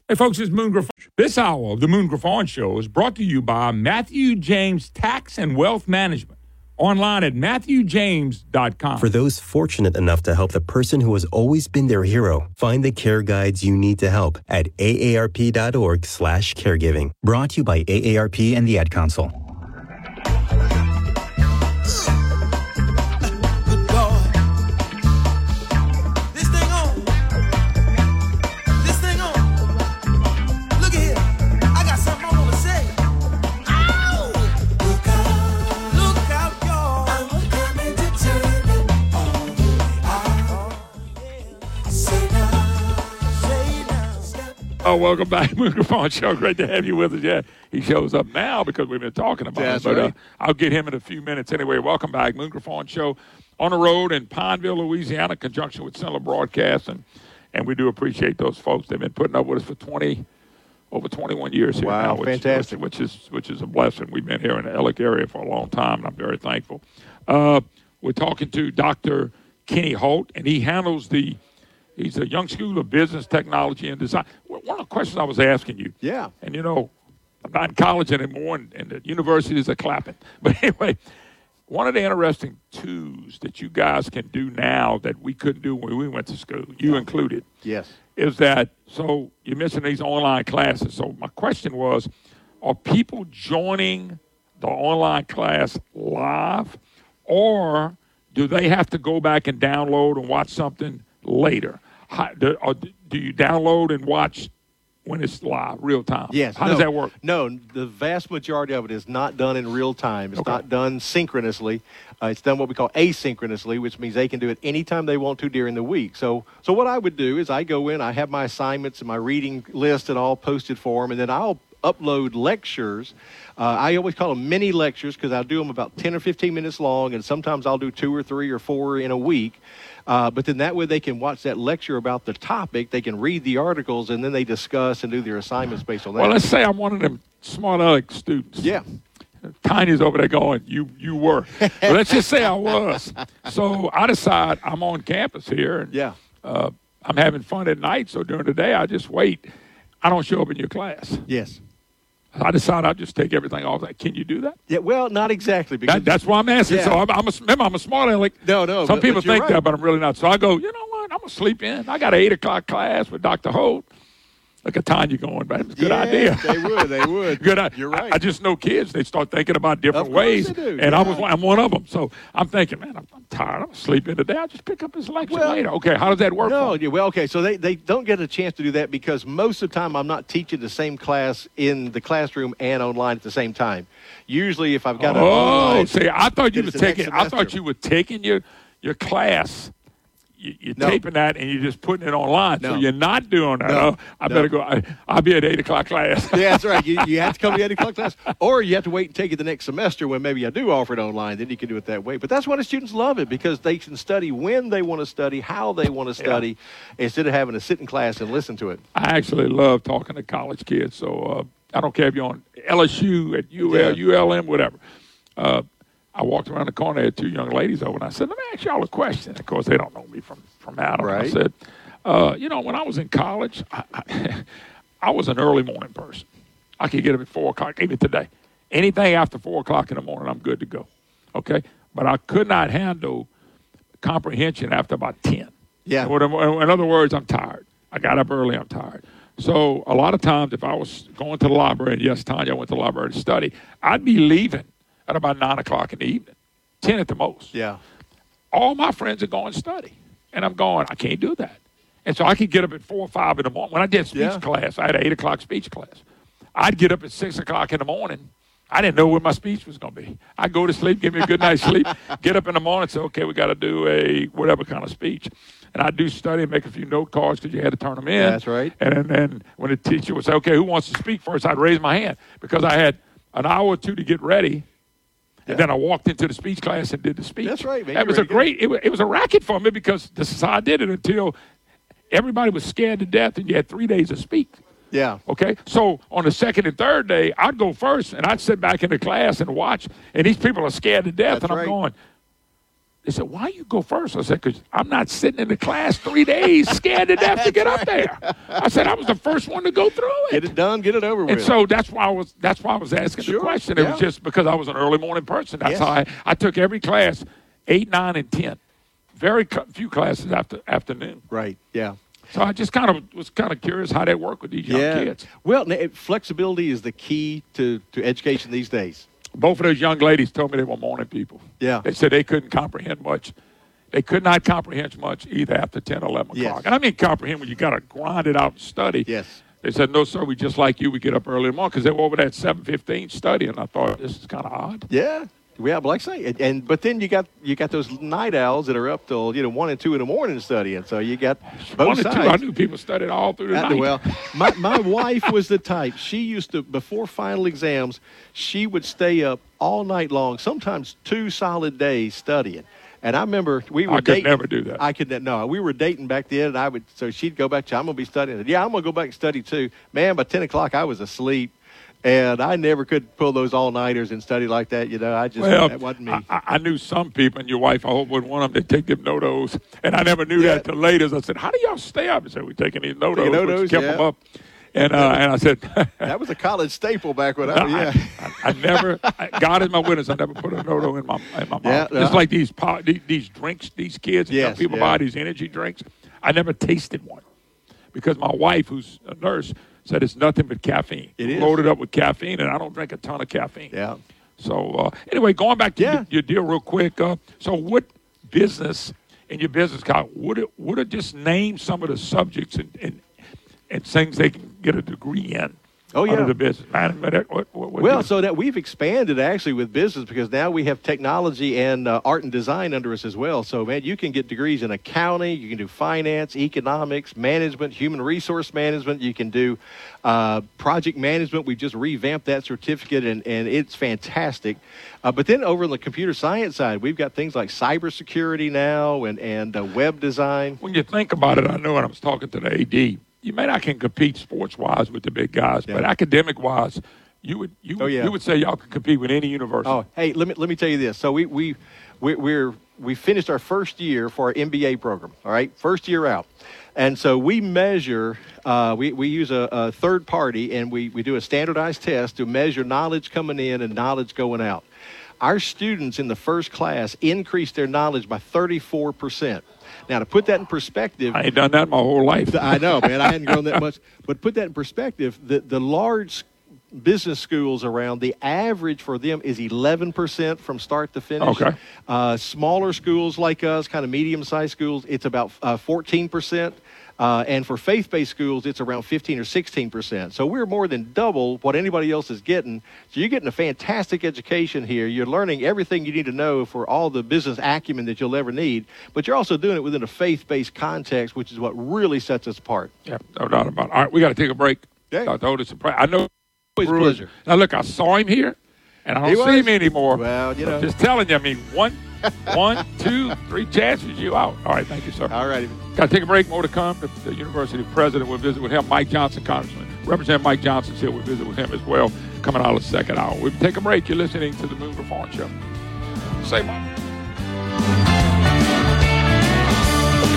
Hey, folks, it's Moon Griffon. This hour of the Moon Griffon Show is brought to you by Matthew James Tax and Wealth Management. Online at matthewjames.com. For those fortunate enough to help the person who has always been their hero, find the care guides you need to help at aarp.org slash caregiving. Brought to you by AARP and the Ad Council. Oh, welcome back, *laughs* Moon Griffon Show. Great to have you with us. Yeah, he shows up now because we've been talking about That's it. But uh. I'll get him in a few minutes anyway. Welcome back, Moon Griffon Show on the road in Pineville, Louisiana, in conjunction with Cenla Broadcast, and and we do appreciate those folks. They've been putting up with us for twenty over 21 years here Wow, now, which, fantastic. Which, which is which is a blessing. We've been here in the Ellick area for a long time, and I'm very thankful. Uh, we're talking to Dr. Kenny Holt, and he handles the. He's a young school of business, technology, and design. One of the questions I was asking you, Yeah. and you know, I'm not in college anymore, and, and the universities are clapping. *laughs* But anyway, one of the interesting tools that you guys can do now that we couldn't do when we went to school, you included, Yes. is that so you mentioned these online classes. So my question was, are people joining the online class live, or do they have to go back and download and watch something later? How, do, do you download and watch when it's live, real time? Yes. How no, does that work? No, the vast majority of it is not done in real time. It's Okay. not done synchronously. Uh, it's done what we call asynchronously, which means they can do it anytime they want to during the week. So, so what I would do is I go in, I have my assignments and my reading list and all posted for them, and then I'll upload lectures. Uh, I always call them mini lectures because I'll do them about 10 or 15 minutes long, and sometimes I'll do two or three or four in a week. Uh, but then that way they can watch that lecture about the topic, they can read the articles, and then they discuss and do their assignments based on that. Well, let's say I'm one of them smart aleck students. Yeah. Tiny's over there going, "You you were." But let's just say I was. So I decide I'm on campus here, and Yeah. uh, I'm having fun at night. So during the day, I just wait. I don't show up in your class. Yes. I decide I'll just take everything off. Can you do that? Yeah, well, not exactly. Because That, that's why I'm asking. Yeah. So I'm, I'm a, remember, I'm a smart aleck. No, no, Some but- people but think right. that, but I'm really not. So I go, you know what? I'm gonna sleep in. I got an eight o'clock class with Dr. Holt. Look at Tanya going, but it's a good Yeah, idea. they would, they *laughs* would. good. I, You're right. I, I just know kids. They start thinking about different ways, they do, and I yeah. was I'm one of them. So I'm thinking, man, I'm, I'm tired. I'm sleeping today. I'll just pick up his lecture Well, later. Okay, how does that work? No, yeah, well, okay. So they, they don't get a chance to do that because most of the time I'm not teaching the same class in the classroom and online at the same time. Usually, if I've got a Oh, see, I thought you were taking. I thought you were taking your your class. You, you're No. taping that and you're just putting it online. So you're not doing that. No. Oh, I No. better go. I, I'll be at eight o'clock class. *laughs* yeah, that's right. You, you have to come to the 8 o'clock class, *laughs* or you have to wait and take it the next semester when maybe I do offer it online. Then you can do it that way. But that's why the students love it because they can study when they want to study, how they want to study, instead of having to sit in class and listen to it. I actually love talking to college kids. So uh, I don't care if you're on LSU, at UL, Yeah. ULM, whatever. Uh, I walked around the corner, I had two young ladies over, and I said, "Let me ask y'all a question." Of course, they don't know me from from Adam. I said, uh, "You know, when I was in college, I, I, *laughs* I was an early morning person. I could get up at four o'clock, even today. Anything after four o'clock in the morning, I'm good to go. Okay, but I could not handle comprehension after about ten. Yeah. In other- in other words, I'm tired. I got up early. I'm tired. So a lot of times, if I was going to the library, and yes, Tanya, I went to the library to study, I'd be leaving at about nine o'clock in the evening, ten at the most. Yeah. All my friends are going to study, and I'm going. I can't do that. And so I could get up at four or five in the morning. When I did speech Yeah. class, I had an eight o'clock speech class. I'd get up at six o'clock in the morning. I didn't know where my speech was going to be. I'd go to sleep, give me a good night's sleep, *laughs* get up in the morning, say, okay, we got to do a whatever kind of speech. And I'd do study and make a few note cards because you had to turn them in. That's right. And then, then when the teacher would say, okay, who wants to speak first, I'd raise my hand because I had an hour or two to get ready. And then I walked into the speech class and did the speech. That's right, man. That You're was a ready to go. great, it was, it was a racket for me because this is how I did it until everybody was scared to death and you had three days to speak. Yeah. Okay, so on the second and third day, I'd go first and I'd sit back in the class and watch, and these people are scared to death, That's and I'm right. going. They said, "Why you go first? I said, "Because I'm not sitting in the class three days, scared to *laughs* death to get up there." I said, "I was the first one to go through it." Get it done, get it over with. And so that's why I was that's why I was asking Sure, the question. It was just because I was an early morning person. That's Yes. how I, I took every class, eight, nine, and ten. Very cu- few classes after afternoon. right. Yeah. So I just kind of was kind of curious how that worked with these young yeah. kids. Well, flexibility is the key to, to education these days. Both of those young ladies told me they were morning people. Yeah. They said they couldn't comprehend much. They could not comprehend much either after 10, 11 Yes. o'clock. And I mean comprehend when you got to grind it out and study. Yes. They said, no, sir, we just like you. We get up early in the morning because they were over there at 7.15 studying. I thought, this is kind of odd. Yeah. Yeah, but like I say, and, but then you got you got those night owls that are up till you know one and two in the morning studying. So you got both One sides. two, I knew people studied all through the Uh, night. well, my, my *laughs* wife was the type. She used to, before final exams, she would stay up all night long, sometimes two solid days studying. And I remember we were I could dating. never do that. I could no. We were dating back then, and I would. So she'd go back to. I'm gonna be studying. Yeah, I'm gonna go back and study too. Man, by ten o'clock I was asleep, and I never could pull those all nighters and study like that. You know, I just Well, that wasn't me. I, I- I knew some people, and your wife, I hope, would want them to take them no-dos. And I never knew that till later. I said, how do y'all stay up? They said, we're taking these no-dos, Taking which kept yeah. them up. And, uh, and I said, *laughs* that was a college staple back when I was. Yeah. I, I never, I, God is my witness, I never put a no-do in my, in my mouth. Yeah, Just uh, like these, po- these, these drinks, these kids, Yes, people yeah. buy these energy drinks. I never tasted one because my wife, who's a nurse, said it's nothing but caffeine. It is. Loaded up with caffeine, and I don't drink a ton of caffeine. Yeah. So uh, anyway, going back to Yeah. your, your deal real quick. Uh, so what business in your business card would it would it just name some of the subjects and, and and things they can get a degree in? Oh, yeah. the business management. What, what, what Well, so that we've expanded actually with business because now we have technology and uh, art and design under us as well. So, man, you can get degrees in accounting, you can do finance, economics, management, human resource management. You can do uh, project management. We've just revamped that certificate, and, and it's fantastic. Uh, but then over on the computer science side, we've got things like cybersecurity now and and uh, web design. when you think about it, I know when I was talking to the AD, you may not can compete sports wise with the big guys, but academic wise, You would you, Oh, yeah. you would say y'all could compete with any university. Oh, hey, let me let me tell you this. So we we, we we're we finished our first year for our MBA program. All right, first year out, and so we measure. Uh, we we use a, a third party, and we we do a standardized test to measure knowledge coming in and knowledge going out. Our students in the first class increased their knowledge by 34 percent. Now, to put that in perspective, I ain't done that my whole life. I know, man. I hadn't *laughs* grown that much. But put that in perspective, the, the large business schools around, the average for them is 11% from start to finish. Okay. Uh, smaller schools like us, kind of medium sized schools, it's about uh, 14%. Uh, and for faith based schools, it's around 15 or 16%. So we're more than double what anybody else is getting. So you're getting a fantastic education here. You're learning everything you need to know for all the business acumen that you'll ever need, but you're also doing it within a faith based context, which is what really sets us apart. Yeah, no doubt about it. All right, we got to take a break. Dr. Otis, I know. Always a Brewers- pleasure. Now, look, I saw him here, and I don't see was? him anymore. Well, you know. Just telling you, I mean, one, *laughs* one, two, three chances, you out. All right, thank you, sir. All righty. Got to take a break. More to come. The, the university president will visit with him. Mike Johnson, Congressman. Representative Mike Johnson's here. We'll visit with him as well coming out of the second hour. We'll take a break. You're listening to the Moon Griffon Show. Say, Mike.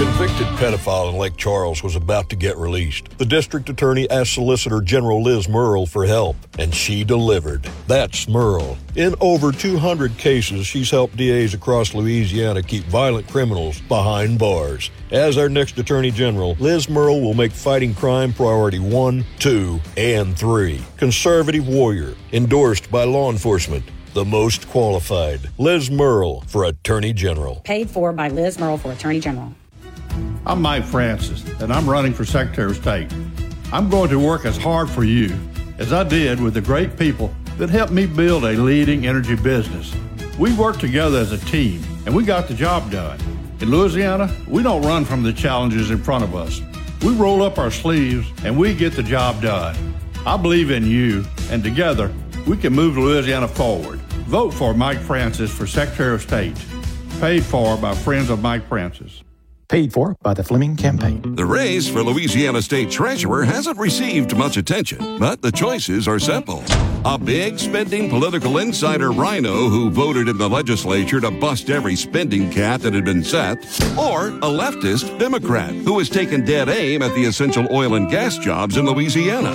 Convicted pedophile in Lake Charles was about to get released. The district attorney asked Solicitor General Liz Murrill for help, and she delivered. That's Murrill. In over 200 cases, she's helped DAs across Louisiana keep violent criminals behind bars. As our next attorney general, Liz Murrill will make fighting crime priority one, two, and three. Conservative warrior, endorsed by law enforcement. The most qualified. Liz Murrill for Attorney General. Paid for by Liz Murrill for Attorney General. I'm Mike Francis, and I'm running for Secretary of State. I'm going to work as hard for you as I did with the great people that helped me build a leading energy business. We worked together as a team, and we got the job done. In Louisiana, we don't run from the challenges in front of us. We roll up our sleeves and we get the job done. I believe in you, and together, we can move Louisiana forward. Vote for Mike Francis for Secretary of State. Paid for by Friends of Mike Francis. Paid for by the Fleming Campaign. The race for Louisiana State Treasurer hasn't received much attention, but the choices are simple. A big spending political insider RINO who voted in the legislature to bust every spending cap that had been set, or a leftist Democrat who has taken dead aim at the essential oil and gas jobs in Louisiana.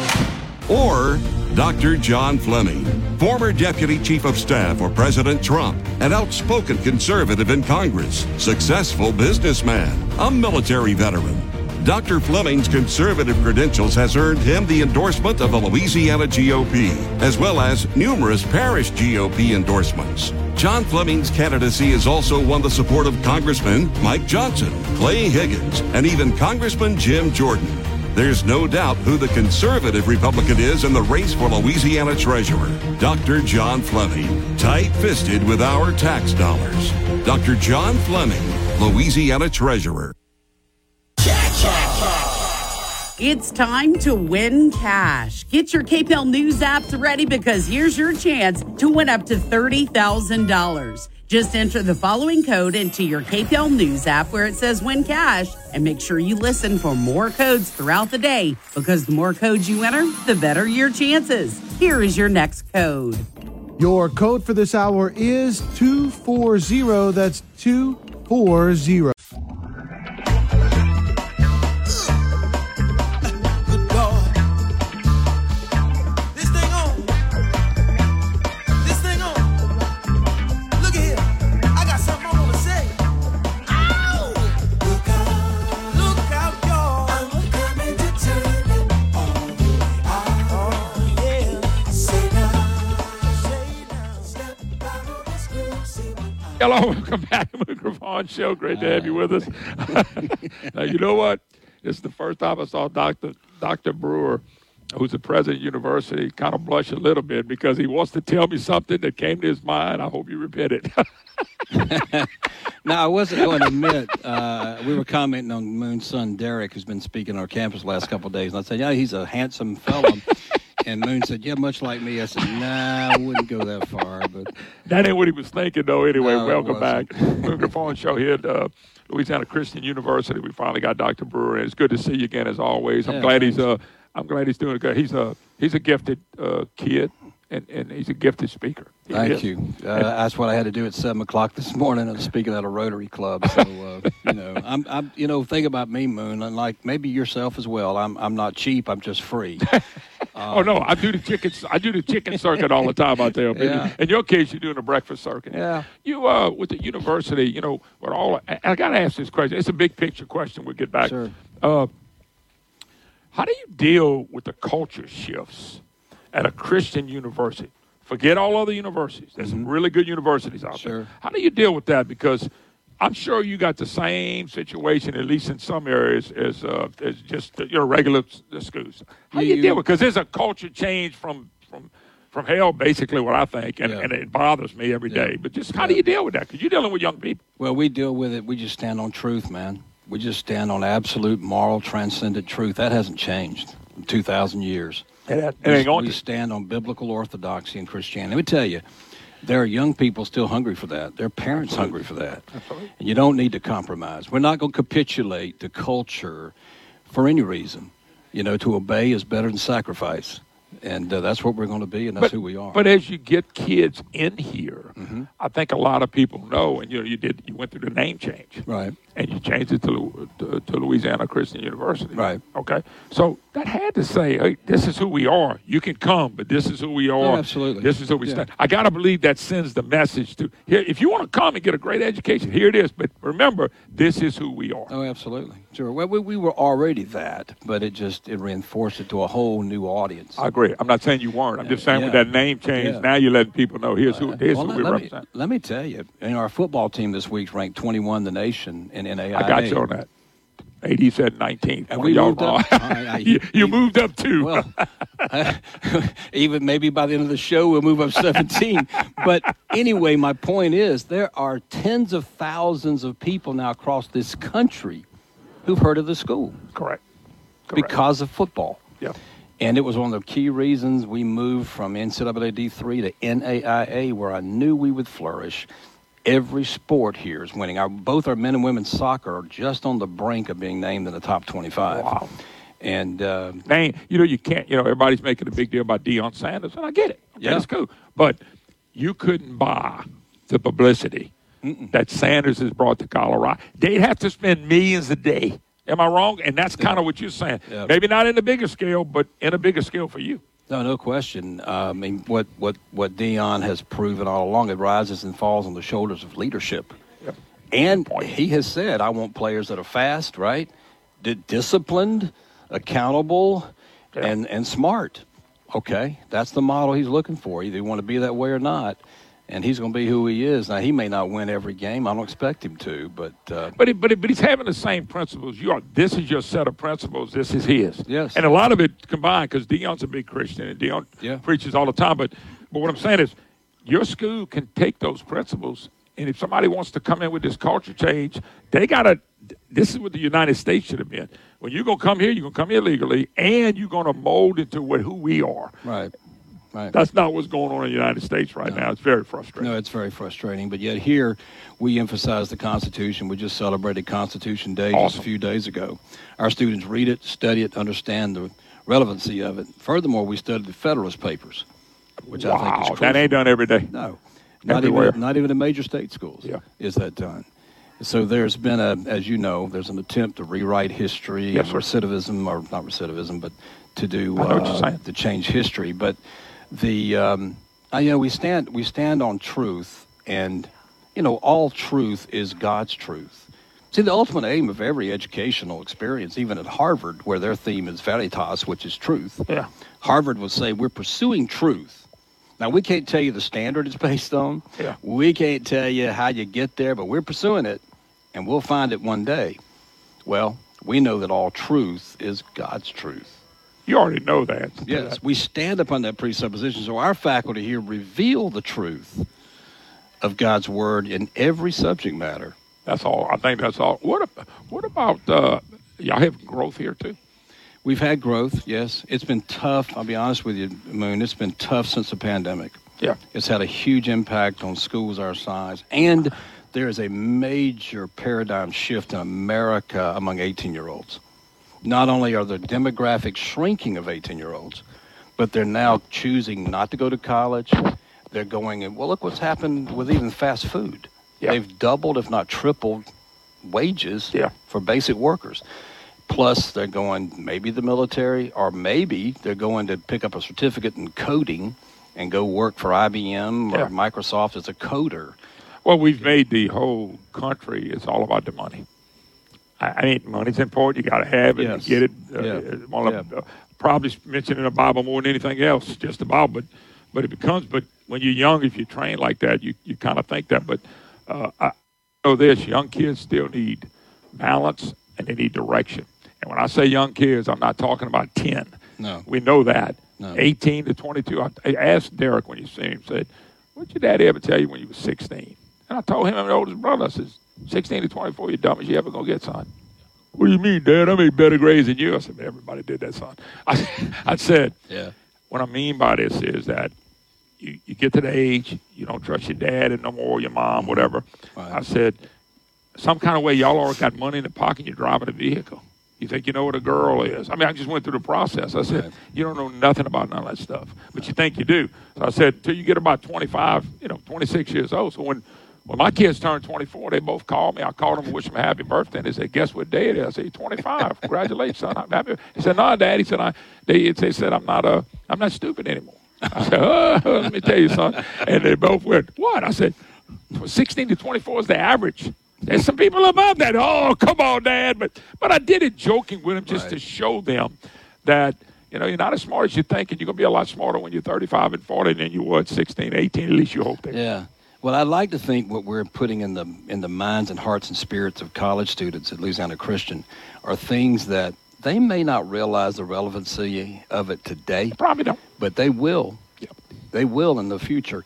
Or Dr. John Fleming, former Deputy Chief of Staff for President Trump, an outspoken conservative in Congress, successful businessman, a military veteran. Dr. Fleming's conservative credentials has earned him the endorsement of the Louisiana GOP, as well as numerous parish GOP endorsements. John Fleming's candidacy has also won the support of Congressman Mike Johnson, Clay Higgins, and even Congressman Jim Jordan. There's no doubt who the conservative Republican is in the race for Louisiana Treasurer. Dr. John Fleming, tight fisted with our tax dollars. Dr. John Fleming, Louisiana Treasurer. It's time to win cash. Get your KPEL News apps ready because here's your chance to win up to $30,000. Just enter the following code into your KPEL News app where it says win cash and make sure you listen for more codes throughout the day because the more codes you enter, the better your chances. Here is your next code. Your code for this hour is 240. That's 240. Moon Griffon Show. Great to have you with us. *laughs* now, you know what? This is the first time I saw Dr. Dr. Brewer, who's the president of the university, kind of blush a little bit because he wants to tell me something that came to his mind. I hope you repent it. *laughs* No, I wasn't going to admit. Uh, we were commenting on Moon's son Derek, who's been speaking on our campus the last couple of days, and I said, "Yeah, he's a handsome fellow." And Moon said, "Yeah, much like me." I said, "Nah, I wouldn't go that far." But that ain't what he was thinking, though. Anyway, No, welcome back. *laughs* Moon Griffon Show here at uh, Louisiana Christian University. We finally got Dr. Brewer, and it's good to see you again as always. I'm Yeah, glad he's uh, I'm glad he's doing good. He's a he's a gifted uh, kid. And, and he's a gifted speaker. He Thank is. you. Uh, that's what I had to do at seven o'clock this morning. I'm speaking at a Rotary Club, so uh, you know, *laughs* I'm, I'm, you know, think about me, Moon, and like maybe yourself as well. I'm, I'm not cheap. I'm just free. *laughs* oh no, I do the chicken. I do the chicken *laughs* circuit all the time out there. Yeah. In your case, you're doing the breakfast circuit. Yeah. You uh, with the university, you know, with all. I, I got to ask this question. It's a big picture question. We'll get back. Sure. Uh, how do you deal with the culture shifts at a Christian university? Forget all other universities. There's some really good universities out Mm-hmm. Sure. there. How do you deal with that? Because I'm sure you got the same situation, at least in some areas, as uh, as just your regular schools. How do you, You- deal with? Because there's a culture change from from from hell, basically, what I think, and, Yeah. and it bothers me every day. Yeah. But just how do you deal with that? Because you're dealing with young people. Well, we deal with it. We just stand on truth, man. We just stand on absolute moral, transcendent truth. That hasn't changed in 2,000 years. It, it we, going we to. stand on biblical orthodoxy and Christianity. Let me tell you, there are young people still hungry for that. There are parents hungry for that. Absolutely. And you don't need to compromise. We're not going to capitulate to culture for any reason. You know, to obey is better than sacrifice. And uh, that's what we're going to be, and that's but, who we are. But as you get kids in here, Mm-hmm. I think a lot of people know, and you know, you did, you went through the name change, right? And you changed it to, to, to Louisiana Christian University, Right. Okay, so that had to say, hey, this is who we are. You can come, but this is who we oh, are. Oh, absolutely. This is who we Yeah. stand. I gotta believe that sends the message to here. If you want to come and get a great education, here it is. But remember, this is who we are. Oh, absolutely. Sure. Well, we, we were already that, but it just it reinforced it to a whole new audience. I agree. I'm not saying you weren't. I'm just saying with that name change, Yeah. now you're letting people know here's who uh, here's Well, who let, we let me, represent. let me tell you, you know, our football team this week's ranked 21 in the nation in NAIA. I got you on that. 80 said 19th. And we moved wrong. up. I- *laughs* I- you, you moved up too. Well, *laughs* even maybe by the end of the show we'll move up *laughs* 17. but anyway, my point is there are tens of thousands of people now across this country who've heard of the school. Correct. Because of football. Yeah. And it was one of the key reasons we moved from NCAA D3 to NAIA, where I knew we would flourish. Every sport here is winning. Our, both our men and women's soccer are just on the brink of being named in the top 25. Wow. And uh, name. You know, you can't. You know, everybody's making a big deal about Deion Sanders, and I get it. Yeah. that's cool. But you couldn't buy the publicity that Sanders has brought to Colorado. They'd have to spend millions a day. Am I wrong? And that's kind of what you're saying. Yeah. Maybe not in a bigger scale, but in a bigger scale for you. No, no question. Uh, I mean, what, what, what Deion has proven all along, it rises and falls on the shoulders of leadership. Yep. And he has said, I want players that are fast, right? D- disciplined, accountable, and, and smart. Okay, that's the model he's looking for. Either you want to be that way or not. And he's going to be who he is. Now, he may not win every game. I don't expect him to, but uh, But but but he's having the same principles. You are. This is your set of principles. This is his. Yes. And a lot of it combined because Deion's a big Christian and Deion Yeah. preaches all the time. But but what I'm saying is, your school can take those principles, and if somebody wants to come in with this culture change, they gotta. This is what the United States should have been. When you're gonna come here, you're gonna come here legally, and you're gonna mold into what who we are. right. Right. That's not what's going on in the United States right now. It's very frustrating. No, it's very frustrating. But yet here, we emphasize the Constitution. We just celebrated Constitution Day just a few days ago. Our students read it, study it, understand the relevancy of it. Furthermore, we studied the Federalist Papers, which I think is Wow, crucial. that ain't done every day. No, not Everywhere. even not even in major state schools. Yeah. is that done? So there's been a, as you know, there's an attempt to rewrite history Yes, recidivism, or not recidivism, but to do I know what you're uh, to change history. But the um, I, you know we stand we stand on truth, and you know all truth is God's truth. See, the ultimate aim of every educational experience, even at Harvard, where their theme is veritas, which is truth. Yeah. Harvard would say we're pursuing truth. Now we can't tell you the standard it's based on. Yeah. We can't tell you how you get there, but we're pursuing it, and we'll find it one day. Well, we know that all truth is God's truth. You already know that. Yes, we stand upon that presupposition. So our faculty here reveal the truth of God's word in every subject matter. That's all. I think that's all. What What about uh, y'all have growth here too? We've had growth, yes. It's been tough. I'll be honest with you, Moon. It's been tough since the pandemic. Yeah. It's had a huge impact on schools our size. And there is a major paradigm shift in America among 18 year olds. Not only are the demographics shrinking of 18 year olds, but they're now choosing not to go to college. They're going and well, look what's happened with even fast food. They've doubled, if not tripled, wages for basic workers. Plus, they're going maybe the military, or maybe they're going to pick up a certificate in coding and go work for IBM or Yeah. Microsoft as a coder. Well, we've made the whole country. It's all about the money. I, I mean, money's important. You got to have it. Yes. You get it. Uh, Yeah. one of the- uh, probably mentioned in the Bible more than anything else. Just about, but but it becomes. But when you're young, if you train like that, you you kind of think that. But uh, I know this: young kids still need balance and they need direction. And when I say young kids, I'm not talking about ten. No. We know that. No. 18 to 22. I, I asked Derek when you see him, said, What'd your daddy ever tell you when you was 16? And I told him, I'm the oldest brother, I said, 16 to 24, you're dumb as you ever going to get, son. What do you mean, Dad? I made better grades than you. I said, Everybody did that, son. *laughs* I, I said, Yeah. What I mean by this is that you, you get to the age, you don't trust your dad and no more, your mom, whatever. I said, Some kind of way, y'all already got money in the pocket, you're driving a vehicle. You think you know what a girl is. I mean, I just went through the process. I said, you don't know nothing about none of that stuff, but you think you do. So I said, till you get about 25, you know, 26 years old. So when, when my kids turned 24, they both called me. I called them and wished them a happy birthday. And they said, guess what day it is? I said, 25. *laughs* Congratulations, son. I'm happy. He said, no, Dad. He said, I, they, they said, I'm not, uh, I'm not stupid anymore. I said, oh, *laughs* let me tell you, son. And they both went, what? I said, 16 to 24 is the average. There's some people above that. Oh, come on, Dad. But but I did it joking with them just to show them that you know you're not as smart as you think, and you're gonna be a lot smarter when you're 35 and 40 than you were at 16, 18. At least you hope that. Yeah. Well, I'd like to think what we're putting in the in the minds and hearts and spirits of college students at Louisiana Christian are things that they may not realize the relevancy of it today. Probably don't. But they will. Yep. They will in the future.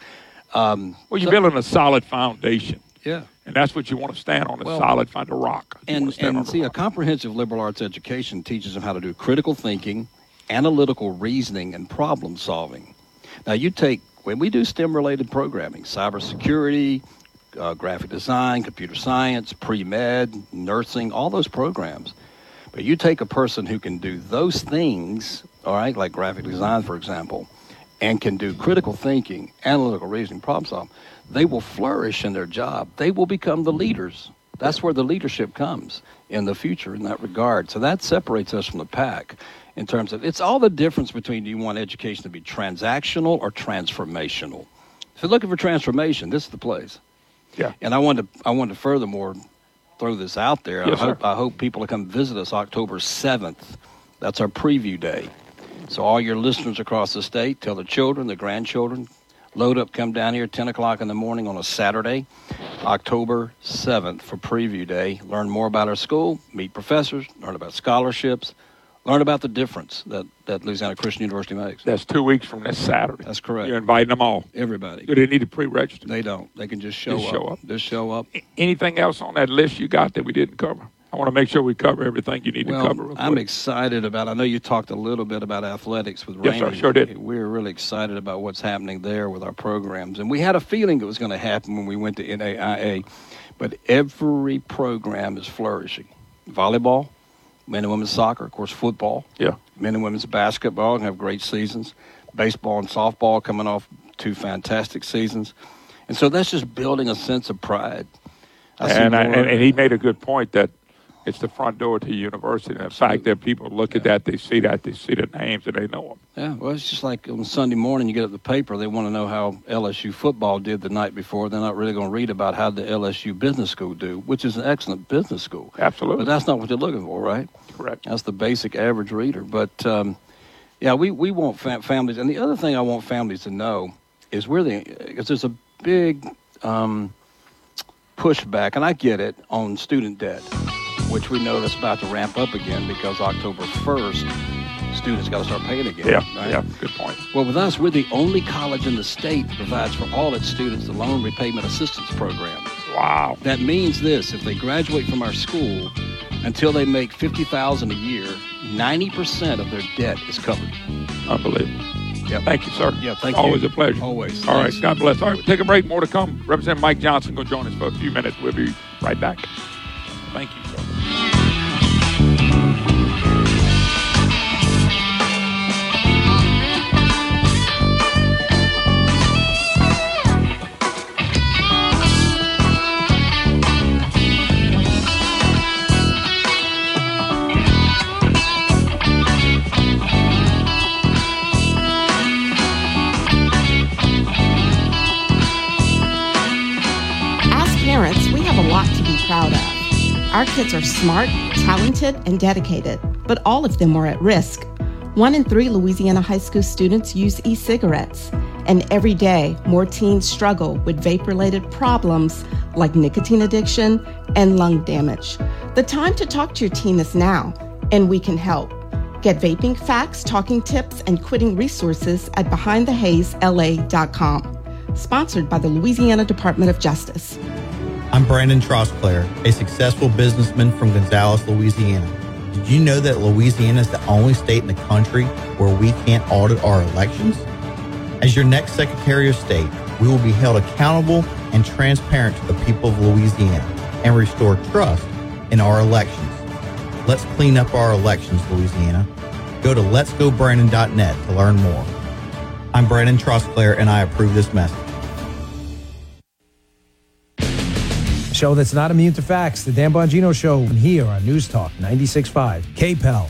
Um, Well, you're so- building a solid foundation. Yeah. And that's what you want to stand on, a Well, solid find a rock. You And, wanna stand and see, a comprehensive liberal arts education teaches them how to do critical thinking, analytical reasoning, and problem solving. Now, you take, when we do STEM related programming, cybersecurity, uh, graphic design, computer science, pre med, nursing, all those programs. But you take a person who can do those things, all right, like graphic design, for example, and can do critical thinking, analytical reasoning, problem solving, they will flourish in their job. They will become the leaders. That's where the leadership comes in the future in that regard. So that separates us from the pack in terms of it's all the difference between do you want education to be transactional or transformational. If you're looking for transformation, this is the place. Yeah. And I want to I want to furthermore throw this out there. Yes, I hope I hope people will come visit us October seventh. That's our preview day. So all your listeners across the state, tell the children, the grandchildren, load up, come down here, ten o'clock in the morning on a Saturday, October seventh for preview day. Learn more about our school, meet professors, learn about scholarships, learn about the difference that, that Louisiana Christian University makes. That's two weeks from this Saturday. That's correct. You're inviting them all. Everybody. Do they need to pre-register? They don't. They can just show Just up. show up. Just show up. Anything else on that list you got that we didn't cover? I want to make sure we cover everything you need well, to cover. I'm excited about. I know you talked a little bit about athletics with Yes, Rainey. sure did. We're really excited about what's happening there with our programs, and we had a feeling it was going to happen when we went to NAIA. But every program is flourishing. Volleyball, men and women's soccer, of course, football. Yeah. Men and women's basketball have great seasons. Baseball and softball coming off two fantastic seasons, and so that's just building a sense of pride. I and, I, and, and he made a good point that it's the front door to the university. And the fact that people look at that, they see that, they see the names, and they know them. Yeah, well, it's just like on Sunday morning, you get up the paper, they want to know how LSU football did the night before. They're not really going to read about how the LSU business school do, which is an excellent business school. Absolutely. But that's not what they're looking for, right? Correct. That's the basic average reader. But um, yeah, we, we want fa- families. And the other thing I want families to know is we're the, because there's a big um, pushback, and I get it, on student debt, which we know that's about to ramp up again because October 1st, students got to start paying again. Yeah, right? yeah, good point. Well, with us, we're the only college in the state that provides for all its students the loan repayment assistance program. Wow. That means this: if they graduate from our school, until they make fifty thousand a year, ninety percent of their debt is covered. Unbelievable. Yeah. Thank you, sir. Yeah, thank Always you. a pleasure. Always. All right, Thanks. God bless. All right, we'll take a break. More to come. Representative Mike Johnson going to join us for a few minutes. We'll be right back. Thank you, sir. Our kids are smart, talented, and dedicated, but all of them are at risk. One in three Louisiana high school students use e cigarettes, and every day more teens struggle with vape related problems like nicotine addiction and lung damage. The time to talk to your teen is now, and we can help. Get vaping facts, talking tips, and quitting resources at BehindTheHazeLA.com. Sponsored by the Louisiana Department of Justice. I'm Brandon Trosclair, a successful businessman from Gonzales, Louisiana. Did you know that Louisiana is the only state in the country where we can't audit our elections? As your next Secretary of State, we will be held accountable and transparent to the people of Louisiana and restore trust in our elections. Let's clean up our elections, Louisiana. Go to letsgobrandon.net to learn more. I'm Brandon Trosclair, and I approve this message. Show that's not immune to facts. The Dan Bongino Show here on News Talk 96.5 KPEL.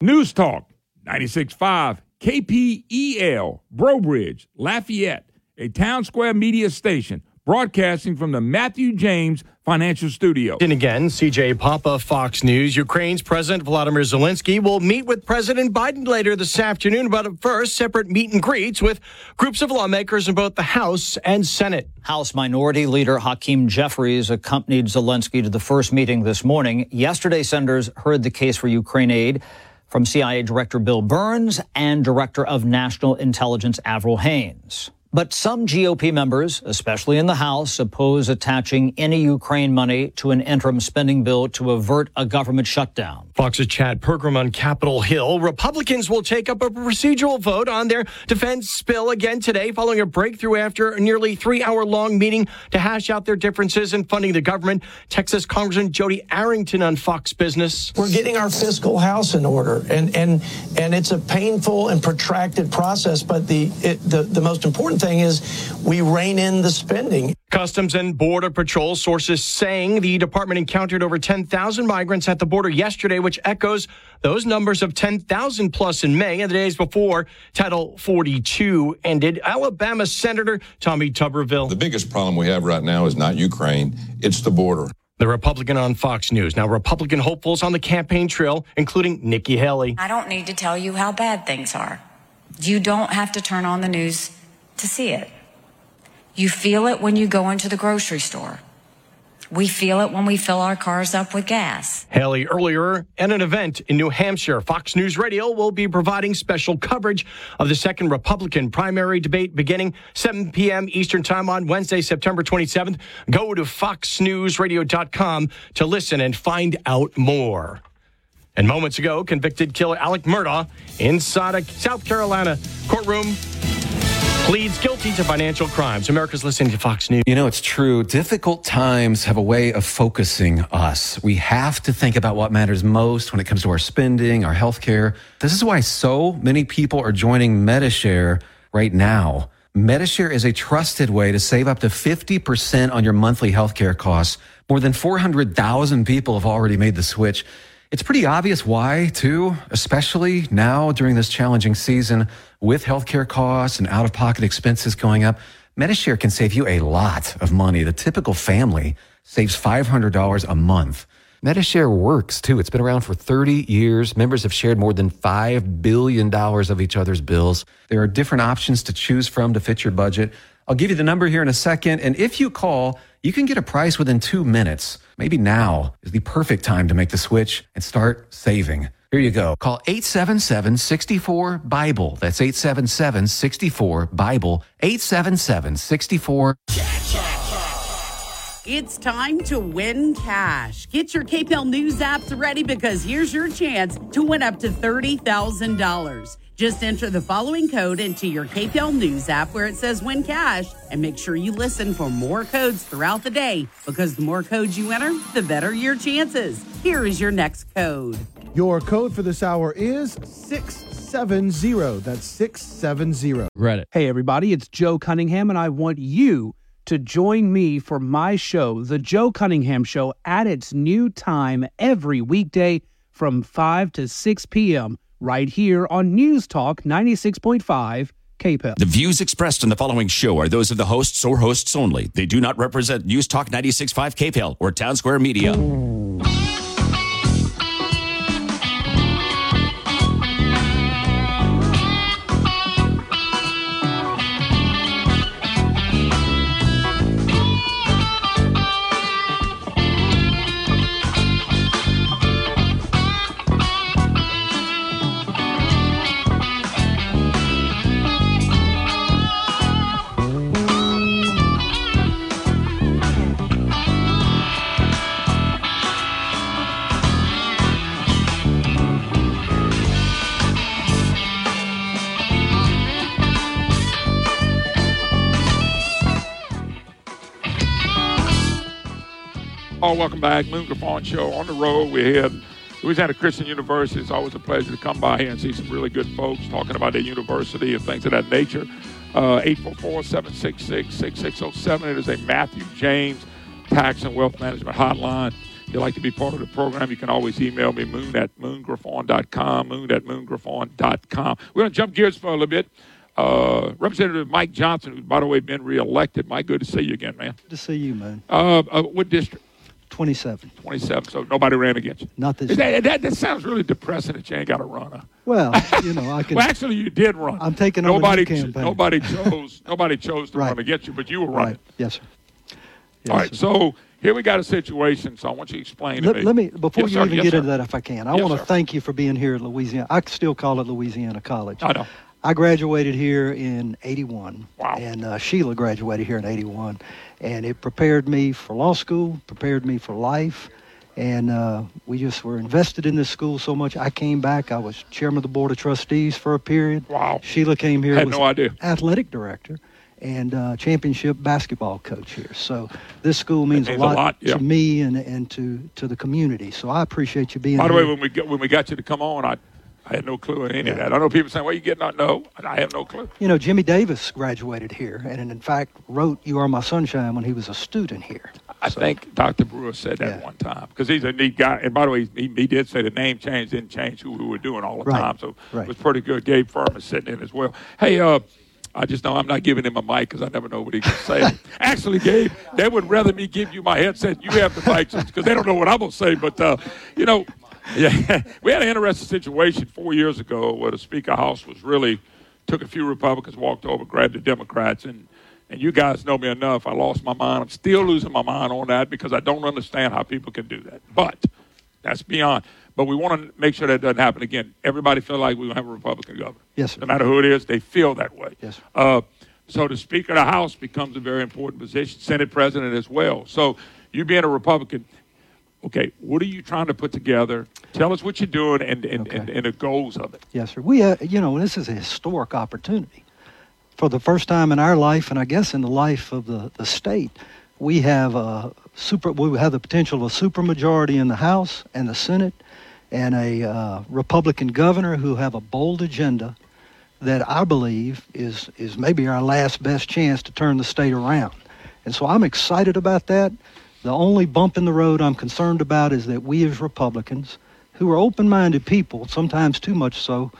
News Talk 96.5 KPEL, Breaux Bridge, Lafayette, a town square media station broadcasting from the Matthew James Financial Studio. And again, CJ Papa, Fox News. Ukraine's President Vladimir Zelensky will meet with President Biden later this afternoon, but first, separate meet and greets with groups of lawmakers in both the House and Senate. House Minority Leader Hakeem Jeffries accompanied Zelensky to the first meeting this morning. Yesterday, senators heard the case for Ukraine aid from CIA Director Bill Burns and Director of National Intelligence Avril Haines. But some GOP members, especially in the House, oppose attaching any Ukraine money to an interim spending bill to avert a government shutdown. Fox's Chad Pergram on Capitol Hill. Republicans will take up a procedural vote on their defense bill again today, following a breakthrough after a nearly three hour long meeting to hash out their differences in funding the government. Texas Congressman Jody Arrington on Fox Business. We're getting our fiscal house in order, and and and it's a painful and protracted process. But the it, the the most important thing is we rein in the spending. Customs and Border Patrol sources saying the department encountered over 10,000 migrants at the border yesterday, which echoes those numbers of 10,000 plus in May and the days before Title 42 ended. Alabama Senator Tommy Tuberville. The biggest problem we have right now is not Ukraine, it's the border. The Republican on Fox News. Now, Republican hopefuls on the campaign trail, including Nikki Haley. I don't need to tell you how bad things are. You don't have to turn on the news to see it. You feel it when you go into the grocery store. We feel it when we fill our cars up with gas. Haley earlier at an event in New Hampshire. Fox News Radio will be providing special coverage of the second Republican primary debate beginning 7 p.m. Eastern Time on Wednesday, September 27th. Go to foxnewsradio.com to listen and find out more. And moments ago, convicted killer Alec Murdaugh inside a South Carolina courtroom pleads guilty to financial crimes. America's listening to Fox News. You know, it's true. Difficult times have a way of focusing us. We have to think about what matters most when it comes to our spending, our health care. This is why so many people are joining Medi-Share right now. Medi-Share is a trusted way to save up to 50% on your monthly healthcare costs. More than 400,000 people have already made the switch. It's pretty obvious why, too, especially now during this challenging season with healthcare costs and out of pocket expenses going up. Medi-Share can save you a lot of money. The typical family saves $500 a month. Medi-Share works too. It's been around for 30 years. Members have shared more than $5 billion of each other's bills. There are different options to choose from to fit your budget. I'll give you the number here in a second. And if you call, you can get a price within two minutes. Maybe now is the perfect time to make the switch and start saving. Here you go. Call 877 64 Bible. That's 877 64 Bible. 877 64. It's time to win cash. Get your KPEL News apps ready because here's your chance to win up to $30,000. Just enter the following code into your KPEL News app where it says win cash and make sure you listen for more codes throughout the day because the more codes you enter, the better your chances. Here is your next code. Your code for this hour is 670. That's 670. Reddit. Hey, everybody, it's Joe Cunningham, and I want you to join me for my show, The Joe Cunningham Show, at its new time every weekday from 5 to 6 p.m. right here on News Talk 96.5 KPEL. The views expressed in the following show are those of the hosts or hosts only. They do not represent News Talk 96.5 KPEL or Town Square Media. Moon Griffon Show on the road. We're here at Louisiana Christian University. It's always a pleasure to come by here and see some really good folks talking about their university and things of that nature. Uh, 844-766-6607. It is a Matthew James Tax and Wealth Management Hotline. If you'd like to be part of the program, you can always email me, moon at moongriffon.com, moon at moongriffon.com. We're going to jump gears for a little bit. Uh, Representative Mike Johnson, who's, by the way, been reelected. Mike, good to see you again, man. Good to see you, man. Uh, uh, what district? 27. 27. So nobody ran against you. Not this that, that, that sounds really depressing that you ain't got a runner. Well, *laughs* you know, I can. Well, actually, you did run. I'm taking over nobody. the campaign. Nobody *laughs* chose. nobody chose to Right. run against you, but you were running. Right. Yes, sir. All right. So here we got a situation. So I want you to explain to Let, me. let me before Yes, you sir. even Yes, get sir. into that, if I can, I Yes, want to thank you for being here at Louisiana. I still call it Louisiana College. I know. I graduated here in '81. Wow. And uh, Sheila graduated here in '81, and it prepared me for law school, prepared me for life. And uh, we just were invested in this school so much. I came back. I was chairman of the board of trustees for a period. Wow. Sheila came here. Had was no idea. Athletic director and uh, championship basketball coach here. So this school means, means a a lot, lot, yeah. to me and, and to, to the community. So I appreciate you being By the way, when we got, when we got you to come on, I I had no clue in any of that. I know people saying, "Well, you getting out?" No, I have no clue. You know, Jimmy Davis graduated here, and in fact wrote "You Are My Sunshine" when he was a student here. I think Dr. Brewer said that one time because he's a neat guy. And by the way, he, he did say the name change didn't change who we were doing all the Right, time, so right. it was pretty good. Gabe Furman sitting in as well. Hey, uh, I just know I'm not giving him a mic because I never know what he can say. *laughs* Actually, Gabe, they would rather me give you my headset. You have the mic because they don't know what I'm gonna say. But uh, you know, *laughs* yeah, we had an interesting situation four years ago where the Speaker House was really took a few Republicans, walked over, grabbed the Democrats, and and you guys know me enough. I lost my mind. I'm still losing my mind on that because I don't understand how people can do that. But that's beyond. But we want to make sure that doesn't happen again. Everybody feel like we're going to have a Republican governor. Yes, sir. No matter who it is, they feel that way. Yes. Uh, so the Speaker of the House becomes a very important position, Senate President as well. So you being a Republican, okay, what are you trying to put together? Tell us what you're doing and, and, and, and the goals of it. Yes, sir. We, uh, you know, this is a historic opportunity. For the first time in our life, and I guess in the life of the, the state, we have a super. We have the potential of a supermajority in the House and the Senate, and a uh, Republican governor who have a bold agenda that I believe is is maybe our last best chance to turn the state around. And so I'm excited about that. The only bump in the road I'm concerned about is that we as Republicans, who are open-minded people, sometimes too much so,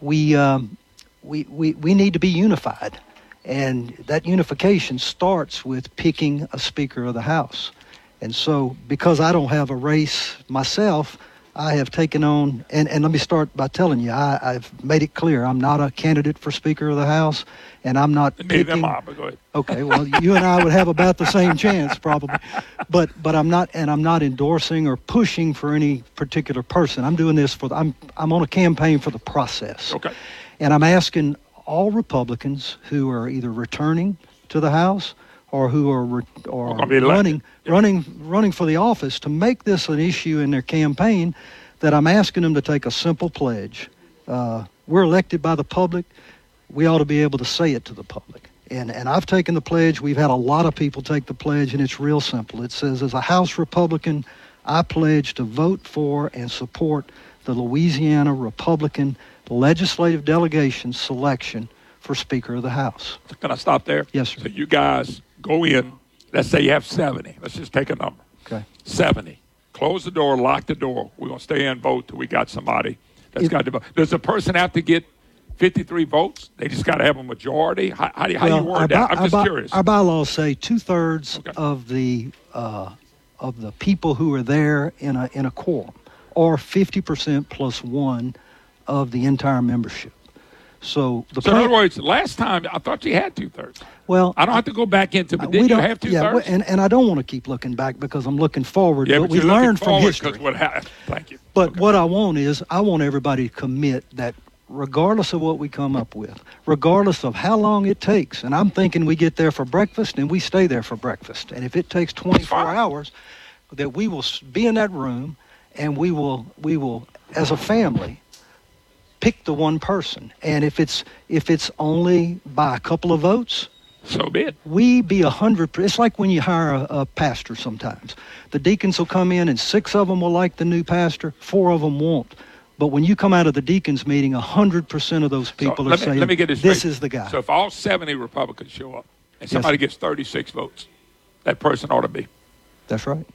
we um, we, we we need to be unified, and that unification starts with picking a Speaker of the House. And so, because I don't have a race myself, I have taken on, and, and let me start by telling you, I, I've made it clear I'm not a candidate for Speaker of the House, and I'm not Neither am. I, but go ahead. Okay, well, you and I would have about the same chance probably, but but I'm not, and I'm not endorsing or pushing for any particular person. I'm doing this for the, I'm I'm on a campaign for the process. Okay. And I'm asking all Republicans who are either returning to the House or who are re, or gonna be elected. running running running for the office to make this an issue in their campaign that I'm asking them to take a simple pledge. Uh, we're elected by the public. We ought to be able to say it to the public. And, and I've taken the pledge. We've had a lot of people take the pledge, and it's real simple. It says, as a House Republican, I pledge to vote for and support the Louisiana Republican legislative delegation selection for Speaker of the House. Can I stop there? Yes, sir. So you guys go in. Let's say you have 70. Let's just take a number. Okay. 70. Close the door, lock the door. We're going to stay in, vote till we got somebody that's got to vote. Does a person have to get 53 votes? They just got to have a majority? How, how, do you- how do you Well, word our that? I'm just by- curious. Our bylaws say two thirds of the uh, of the people who are there in a in a quorum, or fifty percent plus one of the entire membership. So the so in other words, last time I thought you had two thirds. well, I don't have to go back into, but we did you don't have two yeah, thirds? and and I don't want to keep looking back because I'm looking forward. yeah, but, but we learned from history. what happened. Thank you. But what I want is I want everybody to commit that regardless of what we come up with, regardless of how long it takes, and I'm thinking we get there for breakfast and we stay there for breakfast. And if it takes 24 hours, that we will be in that room and we will we will as a family pick the one person. And if it's if it's only by a couple of votes, So be it. We be a hundred. It's like when you hire a, a pastor. Sometimes the deacons will come in, and six of them will like the new pastor, four of them won't. But when you come out of the deacons meeting, a hundred percent of those people are let me, saying, let me get this "This is the guy." So if all 70 Republicans show up and somebody sir. gets 36 votes, that person ought to be. That's right.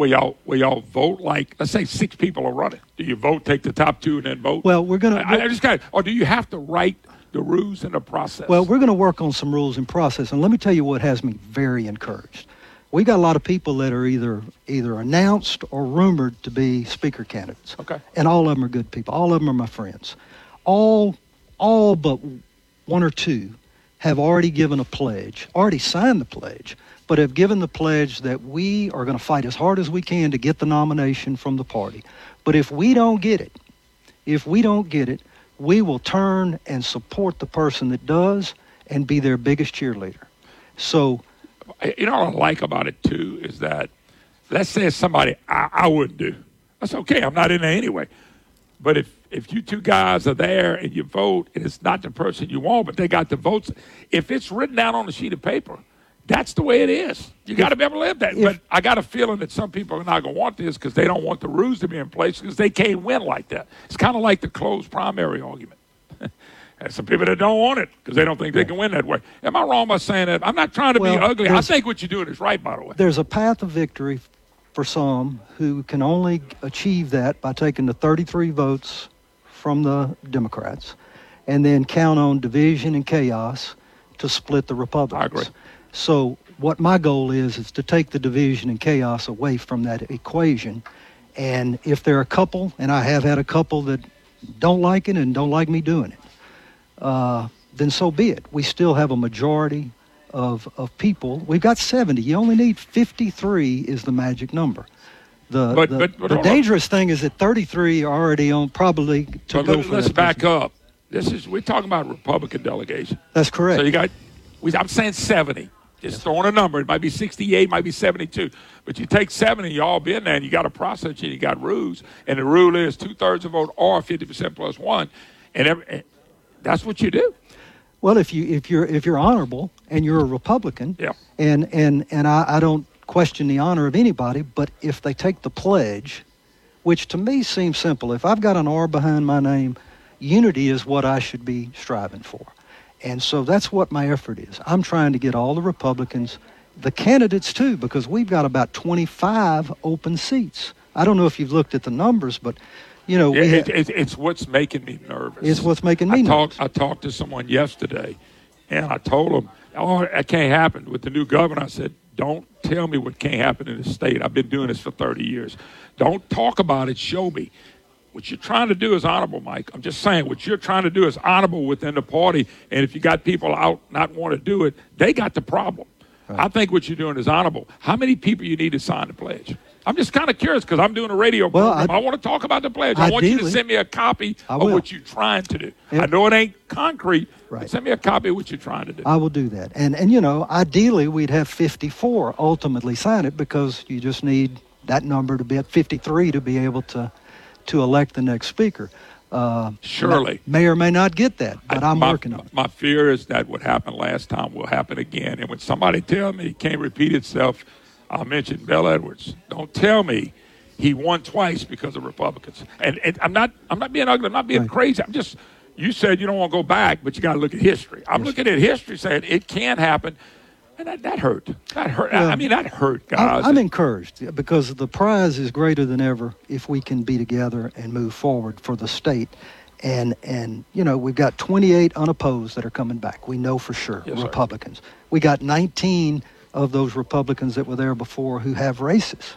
Will y'all, will y'all vote like, let's say six people are running. Do you vote, take the top two, and then vote? Well, we're gonna. I, I just got, or do you have to write the rules and the process? Well, we're going to work on some rules and process, and let me tell you what has me very encouraged. We got a lot of people that are either either announced or rumored to be speaker candidates. Okay. And all of them are good people. All of them are my friends. All all but one or two have already given a pledge, already signed the pledge, but have given the pledge that we are going to fight as hard as we can to get the nomination from the party. But if we don't get it, if we don't get it, we will turn and support the person that does and be their biggest cheerleader. So, you know what I like about it too is that, let's say it's somebody I, I wouldn't do. That's okay. I'm not in there anyway. But if if you two guys are there and you vote and it's not the person you want, but they got the votes, if it's written down on a sheet of paper, that's the way it is. You got to be able to live that. but I got a feeling that some people are not going to want this because they don't want the rules to be in place because they can't win like that. It's kind of like the closed primary argument. *laughs* And some people that don't want it because they don't think they can win that way. Am I wrong by saying that? I'm not trying to be ugly. I think what you're doing is right, by the way. there's a path of victory for some who can only achieve that by taking the 33 votes from the Democrats and then count on division and chaos to split the Republicans. I agree. So what my goal is is to take the division and chaos away from that equation. And if there are a couple, and I have had a couple that don't like it and don't like me doing it, uh, then so be it. We still have a majority of, of people. We've got 70. You only need 53 is the magic number. The, But- the, but- but the on. dangerous thing is that 33 are already on probably to But go let, for that back position. up. This is we're talking about Republican delegation. That's correct. So you got, we, I'm saying 70. Just throwing a number. It might be 68, might be 72. But you take 70, you all been there, and you got a process, and you got rules. And the rule is two thirds of vote or 50% plus one. And every, and that's what you do. Well, if you if you're if you're honorable and you're a Republican, Yeah. and and and I, I don't question the honor of anybody, but if they take the pledge, which to me seems simple, if I've got an R behind my name, unity is what I should be striving for, and so that's what my effort is. I'm trying to get all the Republicans, the candidates too, because we've got about 25 open seats. I don't know if you've looked at the numbers, but you know, it, ha- it, it's what's making me nervous. it's what's making me I nervous. talked, I talked to someone yesterday, and I told him, "Oh, that can't happen with the new governor." I said, "Don't tell me what can't happen in the state. I've been doing this for 30 years. Don't talk about it. Show me." What you're trying to do is honorable, Mike. I'm just saying what you're trying to do is honorable within the party. And if you got people out not want to do it, they got the problem. I think what you're doing is honorable. How many people you need to sign the pledge? I'm just kind of curious because I'm doing a radio Well, program. I, I- want to talk about the pledge. I want you to send me a copy of what you're trying to do. I know it ain't concrete, Right. but send me a copy of what you're trying to do. I will do that. And and you know, ideally we'd have 54 ultimately sign it because you just need that number to be at 53 to be able to to elect the next speaker. Uh, Surely. may or may not get that, but I'm my, working on it. My fear is that what happened last time will happen again. And when somebody tell me it can't repeat itself, I'll mention Bel Edwards. Don't tell me he won twice because of Republicans. And, and I'm not I'm not being ugly. I'm not being crazy. I'm just you said you don't want to go back, but you got to look at history. I'm looking at history saying it can happen. That, that hurt. That hurt. I mean, that hurt, guys. I'm, I'm encouraged because the prize is greater than ever if we can be together and move forward for the state. And and you know we've got 28 unopposed that are coming back. We know for sure Yes, sir. Republicans. We got 19 of those Republicans that were there before who have races,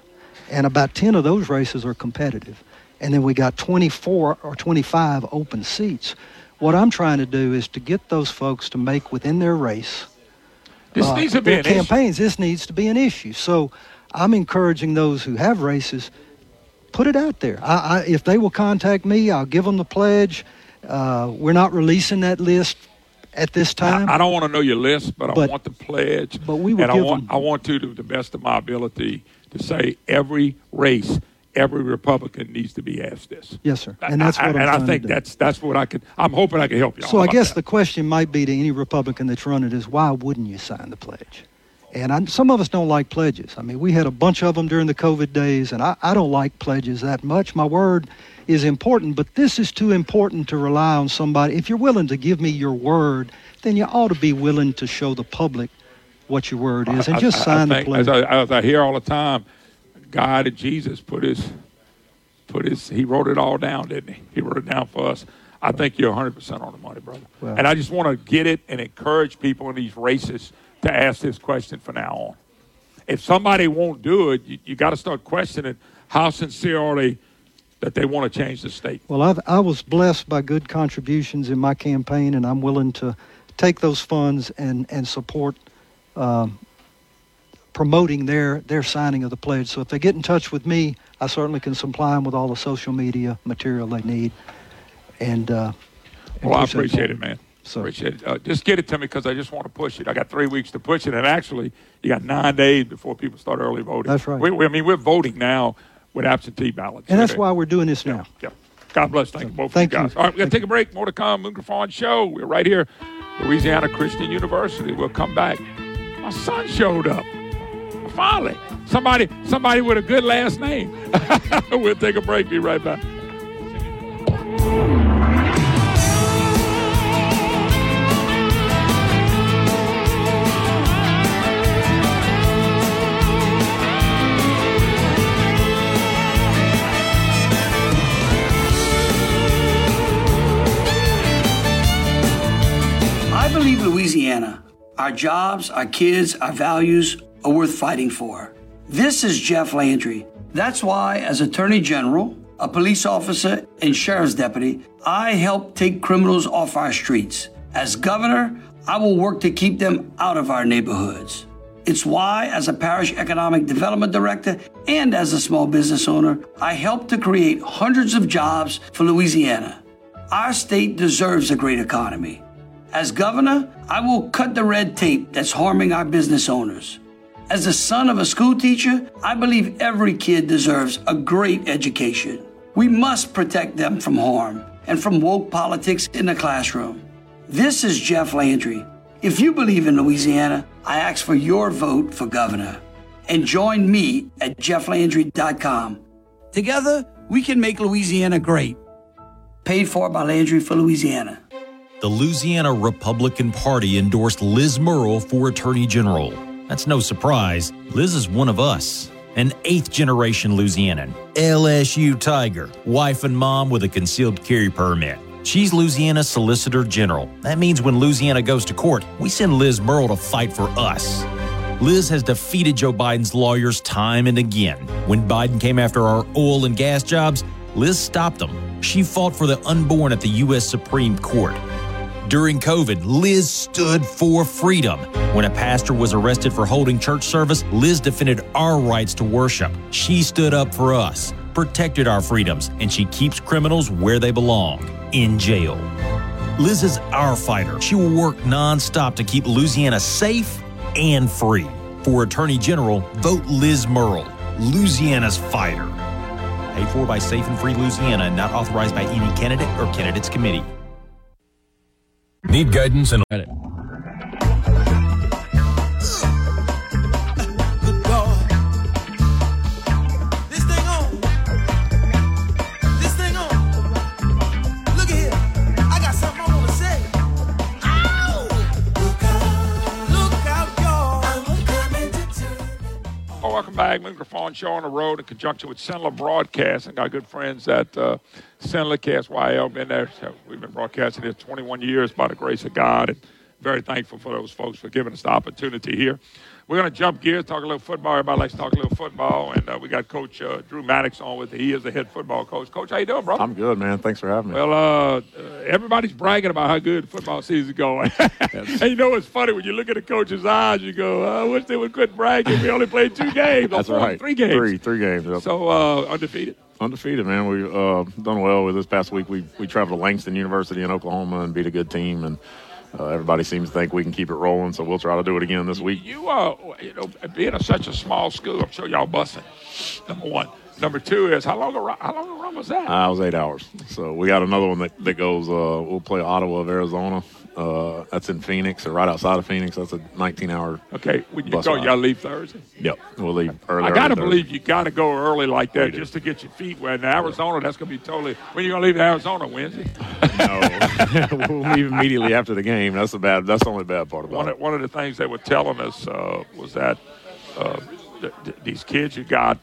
and about 10 of those races are competitive. And then we got 24 or 25 open seats. What I'm trying to do is to get those folks to make within their race This uh, needs to be an issue. campaigns. This needs to be an issue. So I'm encouraging those who have races, put it out there. I, I, if they will contact me, I'll give them the pledge. Uh, we're not releasing that list at this time. I, I don't want to know your list, but, I want the pledge. but we will and I want them- I want to, to the best of my ability, to say every race every Republican needs to be asked this. Yes, sir. And that's I, what I'm and I think that's that's what I could. I'm hoping I can help you. So I guess the question might be to any Republican that's running is why wouldn't you sign the pledge? And I, some of us don't like pledges. I mean, we had a bunch of them during the COVID days, and I, I don't like pledges that much. My word is important, but this is too important to rely on somebody. If you're willing to give me your word, then you ought to be willing to show the public what your word is and I- just I- I sign the pledge. As I, as I hear all the time, God and Jesus put his put his. He wrote it all down, didn't he? He wrote it down for us. I think you're 100 percent on the money, brother. Well- and I just want to get it and encourage people in these races to ask this question from now on. If somebody won't do it, you, you got to start questioning how sincere are they that they want to change the state. Well, I've, I was blessed by good contributions in my campaign, and I'm willing to take those funds and and support um, promoting their their signing of the pledge. So if they get in touch with me, I certainly can supply them with all the social media material they need. And, uh, and Well, I appreciate it, man. Appreciate it. Uh, just get it to me because I just want to push it. I got three weeks to push it, and actually, you got nine days before people start early voting. That's right. We, we, I mean, we're voting now with absentee ballots. And that's why we're doing this now. Yeah. God bless. Thank you both thank you guys. you. All right, we're going to take a break. More to come. Moon Griffon Show. We're right here, Louisiana Christian University. We'll come back. My son showed up. Finally. Somebody, somebody with a good last name. *laughs* we'll take a break. Be right back. I believe Louisiana, our jobs, our kids, our values are worth fighting for. This is Jeff Landry. That's why, as Attorney General, a police officer, and sheriff's deputy, I help take criminals off our streets. As governor, I will work to keep them out of our neighborhoods. It's why, as a parish economic development director and as a small business owner, I help to create hundreds of jobs for Louisiana. Our state deserves a great economy. As governor, I will cut the red tape that's harming our business owners. As the son of a school teacher, I believe every kid deserves a great education. We must protect them from harm and from woke politics in the classroom. This is Jeff Landry. If you believe in Louisiana, I ask for your vote for governor. And join me at jefflandry.com. Together, we can make Louisiana great. Paid for by Landry for Louisiana. The Louisiana Republican Party endorsed Liz Murrill for Attorney General. That's no surprise. Liz is one of us, an eighth generation Louisianan, LSU Tiger, wife and mom with a concealed carry permit. She's Louisiana's Solicitor General. That means when Louisiana goes to court, we send Liz Murrill to fight for us. Liz has defeated Joe Biden's lawyers time and again. When Biden came after our oil and gas jobs, Liz stopped them. She fought for the unborn at the U.S. Supreme Court. During COVID, Liz stood for freedom. When a pastor was arrested for holding church service, Liz defended our rights to worship. She stood up for us, protected our freedoms, and she keeps criminals where they belong in jail. Liz is our fighter. She will work nonstop to keep Louisiana safe and free. For Attorney General, vote Liz Murrill, Louisiana's fighter. Paid for by Safe and Free Louisiana and not authorized by any candidate or candidates committee. Need guidance and This Moon Griffon Show on the road in conjunction with Cenla Broadcasting. Got good friends at uh, Cenla KSYL. Been there. So we've been broadcasting here 21 years by the grace of God. And very thankful for those folks for giving us the opportunity here. We're going to jump gears, talk a little football. Everybody likes to talk a little football. And uh, we got Coach uh, Drew Maddox on with it. He is the head football coach. Coach, how you doing, bro? I'm good, man. Thanks for having me. Well, uh, uh, everybody's bragging about how good football season's going. *laughs* and you know what's funny? When you look at the coach's eyes, you go, I wish they would quit bragging. We only played two games. That's four, right. Three games. Three, three games. Yep. So uh, undefeated. Undefeated, man. We've uh, done well with this past week. We we traveled to Langston University in Oklahoma and beat a good team, and uh, everybody seems to think we can keep it rolling, so we'll try to do it again this week. You uh, you know, being a, such a small school, I'm sure y'all busting. Number one. Number two is how long a how long a run was that? Uh, it was eight hours. So we got another one that, that goes. Uh, we'll play Ottawa of Arizona. Uh, that's in Phoenix or right outside of Phoenix. That's a 19 hour. Okay, when you go, ride. y'all leave Thursday. Yep, we'll leave early. I got to early believe you got to go early like that just to get your feet wet. In Arizona, that's going to be totally. When you going to leave Arizona Wednesday? no, *laughs* we'll leave immediately after the game. That's the bad. That's the only bad part about One it. one of the things they were telling us uh, was that uh, th- th- these kids you got.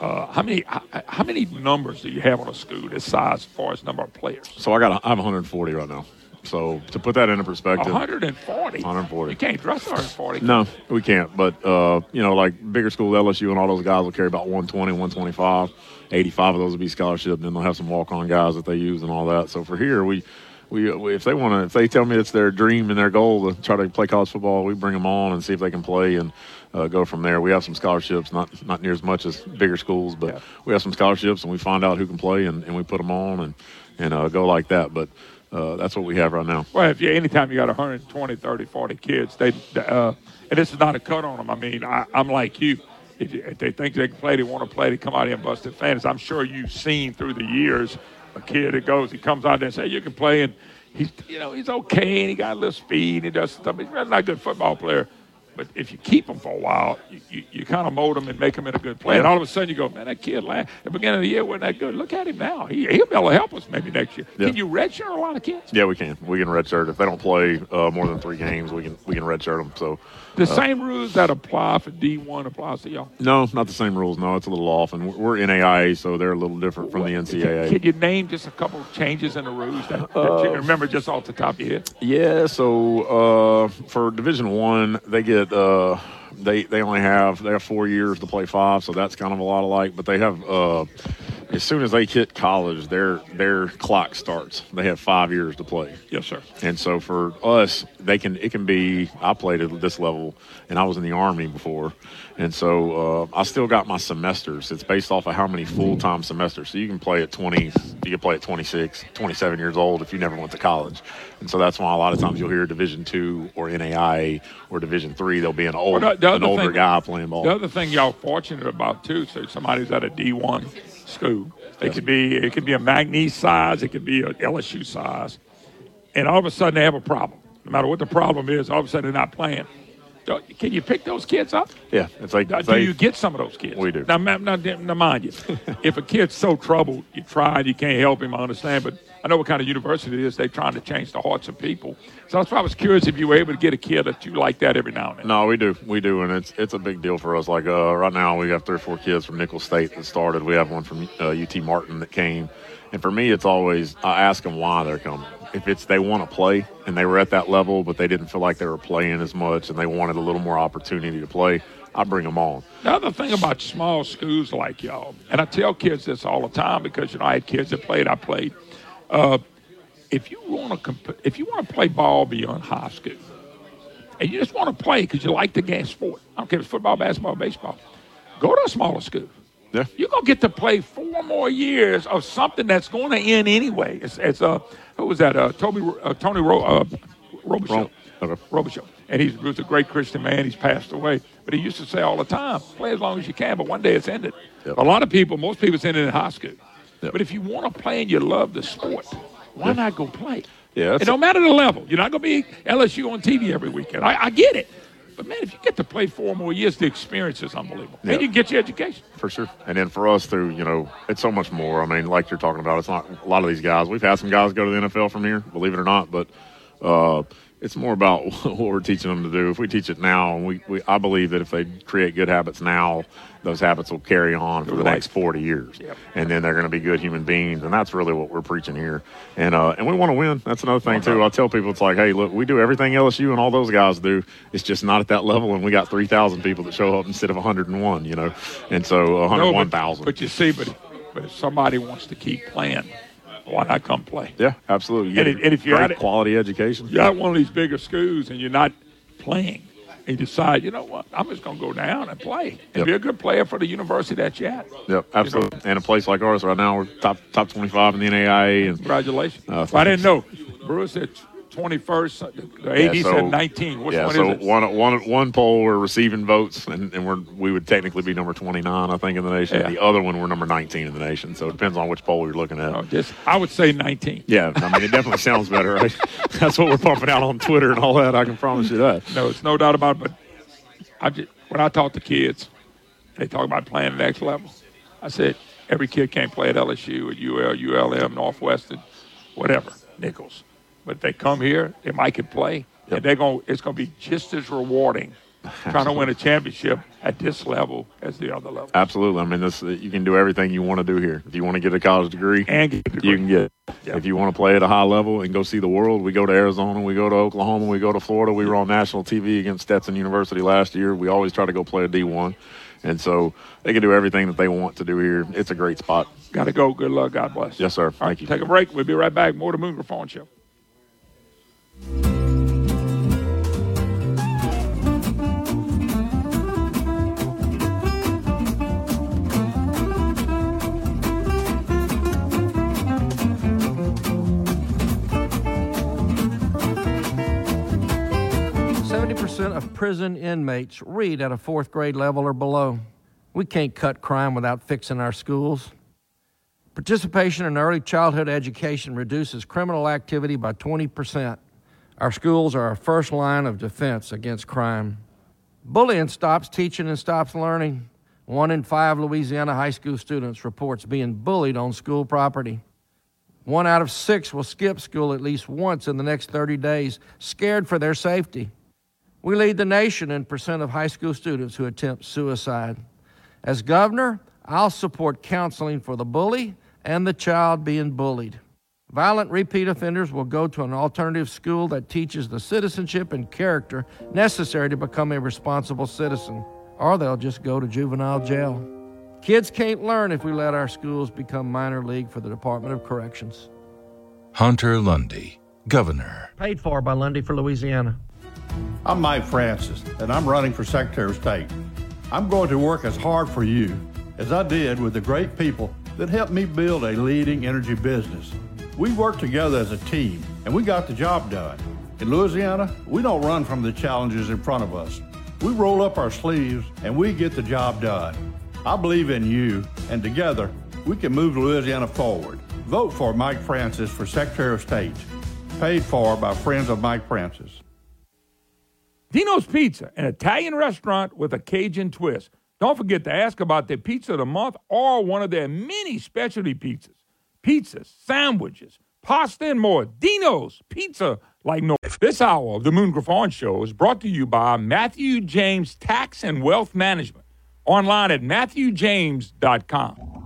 Uh, how many how, how many numbers do you have on a school this size as far as number of players? So I got. I have 140 right now. So to put that into perspective, 140. 140. You can't dress 140. No, we can't. But uh, you know, like bigger school LSU and all those guys will carry about 120, 125. 85 of those will be scholarship. Then they'll have some walk-on guys that they use and all that. So for here, we, we, we if they want to, if they tell me it's their dream and their goal to try to play college football, we bring them on and see if they can play and uh, go from there. We have some scholarships, not not near as much as bigger schools, but we have some scholarships and we find out who can play and, and we put them on and and uh, go like that. But uh, that's what we have right now. Well, if you anytime you got 120, 30, 40 kids, they uh, and this is not a cut on them. I mean, I, I'm like you. If, you. if they think they can play, they want to play. They come out here and bust their fans. I'm sure you've seen through the years a kid that goes, he comes out there and say, "You can play," and he's you know he's okay and he got a little speed and he does stuff. He's not a good football player. But if you keep them for a while, you, you, you kind of mold them and make them in a good play. And all of a sudden you go, man, that kid last, at the beginning of the year wasn't that good. Look at him now. He, he'll be able to help us maybe next year. Yeah. Can you redshirt a lot of kids? Yeah, we can. We can redshirt if they don't play uh, more than three games. We can we can redshirt them. So The uh, same rules that apply for D1 applies to y'all. No, not the same rules. No, it's a little off, and we're we're NAIA, so they're a little different from the NCAA. Can you name just a couple of changes in the rules that, that you can remember just off the top of your head? Yeah, so uh, for Division One, they get uh, they they only have they have four years to play five, so that's kind of a lot alike. But they have uh, as soon as they hit college, their their clock starts. They have five years to play. Yes, sir. And so for us, they can it can be. I played at this level, and I was in the army before, and so uh, I still got my semesters. It's based off of how many full time semesters. So you can play at twenty, you can play at 26, 27 years old if you never went to college, and so that's why a lot of times you'll hear Division two or NAI or Division three. There'll be an old Well, the- the an older thing- guy playing ball. The other thing y'all fortunate about too, so somebody's at a D1 school. It could be it could be a McNeese size, it could be an LSU size, and all of a sudden they have a problem. No matter what the problem is, all of a sudden they're not playing. Can you pick those kids up? yeah, it's like do you get some of those kids? We do. Now, now, now mind you, *laughs* if a kid's so troubled, you try and you can't help him, I understand, but I know what kind of university it is. They're trying to change the hearts of people. So that's why I was curious if you were able to get a kid that you like that every now and then. No, we do, we do, and it's it's a big deal for us. Like uh, right now, we have three or four kids from Nicholls State that started. We have one from uh, UT Martin that came, and for me, it's always I ask them why they're coming. If it's they want to play and they were at that level, but they didn't feel like they were playing as much, and they wanted a little more opportunity to play, I bring them on. Now, The other thing about small schools like y'all, and I tell kids this all the time because you know I had kids that played, I played. Uh, if you want to comp- if you want to play ball beyond high school, and you just want to play because you like the game sport, I don't care if it's football, basketball, baseball, go to a smaller school. Yeah. You're gonna get to play four more years of something that's going to end anyway. It's, it's uh, who was that? Uh, Toby, uh, Tony Ro- uh, Robichaux. Robichaux. And he was a great Christian man. He's passed away. But he used to say all the time, play as long as you can, but one day it's ended. A lot of people, most people, it's ended in high school. But if you want to play and you love the sport, why not go play? Yeah, It don't matter the level. You're not going to be LSU on TV every weekend. I, I get it. But man, if you get to play four more years, the experience is unbelievable. Yeah. And you get your education. For sure. And then for us through, you know, it's so much more. I mean, like you're talking about, it's not a lot of these guys. We've had some guys go to the NFL from here, believe it or not, but uh, it's more about *laughs* what we're teaching them to do. If we teach it now, and we, we I believe that if they create good habits now, those habits will carry on for the next 40 years. And then they're going to be good human beings. And that's really what we're preaching here. And uh, and we want to win. That's another thing, too. I tell people, it's like, hey, look, we do everything LSU and all those guys do. It's just not at that level. And we got 3,000 people that show up instead of 101, you know. And so No, but- 101,000. But you see, but, but if somebody wants to keep playing, why not come play? Yeah, absolutely. You And if- and if you're at it- quality education. You're at one of these bigger schools and you're not playing, and you decide, you know what, I'm just going to go down and play and Yep. be a good player for the university that you're at. Yep, absolutely. And a place like ours right now, we're top top 25 in the NAIA. And Congratulations. Uh, Well, I didn't know. Brewer said 21st. Uh, the Yeah, AD so- said 19. Which yeah, one so is it? one one one poll we're receiving votes, and, and we're we would technically be number 29, I think, in the nation. Yeah. The other one we're number 19 in the nation. So it depends on which poll you're looking at. Oh, just, I would say 19. Yeah, I mean it definitely *laughs* sounds better. Right? *laughs* That's what we're pumping out on Twitter and all that. I can promise you that. No, it's no doubt about it. But I just, when I talk to kids, they talk about playing next level. I said every kid can't play at LSU, at UL, ULM, Northwestern, whatever, Nicholls. But they come here, they might can play, and they're going. It's going to be just as rewarding trying to win a championship at this level as the other level. Absolutely. I mean, this you can do everything you want to do here. If you want to get a college degree, And degree. you can get. it. If you want to play at a high level and go see the world, we go to Arizona, we go to Oklahoma, we go to Florida. We were on national TV against Stetson University last year. We always try to go play a D1, and so they can do everything that they want to do here. It's a great spot. Got to go. Good luck. God bless. Yes, sir. All right, Thank you. Take a break. We'll be right back. More to Moon Griffon Show. Percent of prison inmates read at a fourth grade level or below. We can't cut crime without fixing our schools. Participation in early childhood education reduces criminal activity by 20%. Our schools are our first line of defense against crime. Bullying stops teaching and stops learning. One in five Louisiana high school students reports being bullied on school property. One out of six will skip school at least once in the next 30 days, scared for their safety. We lead the nation in percent of high school students who attempt suicide. As governor, I'll support counseling for the bully and the child being bullied. Violent repeat offenders will go to an alternative school that teaches the citizenship and character necessary to become a responsible citizen, or they'll just go to juvenile jail. Kids can't learn if we let our schools become minor league for the Department of Corrections. Hunter Lundy, Governor. Paid for by Lundy for Louisiana. I'm Mike Francis, and I'm running for Secretary of State. I'm going to work as hard for you as I did with the great people that helped me build a leading energy business. We worked together as a team, and we got the job done. In Louisiana, we don't run from the challenges in front of us. We roll up our sleeves and we get the job done. I believe in you, and together, we can move Louisiana forward. Vote for Mike Francis for Secretary of State. Paid for by friends of Mike Francis. Dino's Pizza, an Italian restaurant with a Cajun twist. Don't forget to ask about their pizza of the month or one of their many specialty pizzas. Pizzas, sandwiches, pasta, and more. Dino's Pizza like no. This hour of the Moon Griffon Show is brought to you by Matthew James Tax and Wealth Management. Online at matthewjames.com.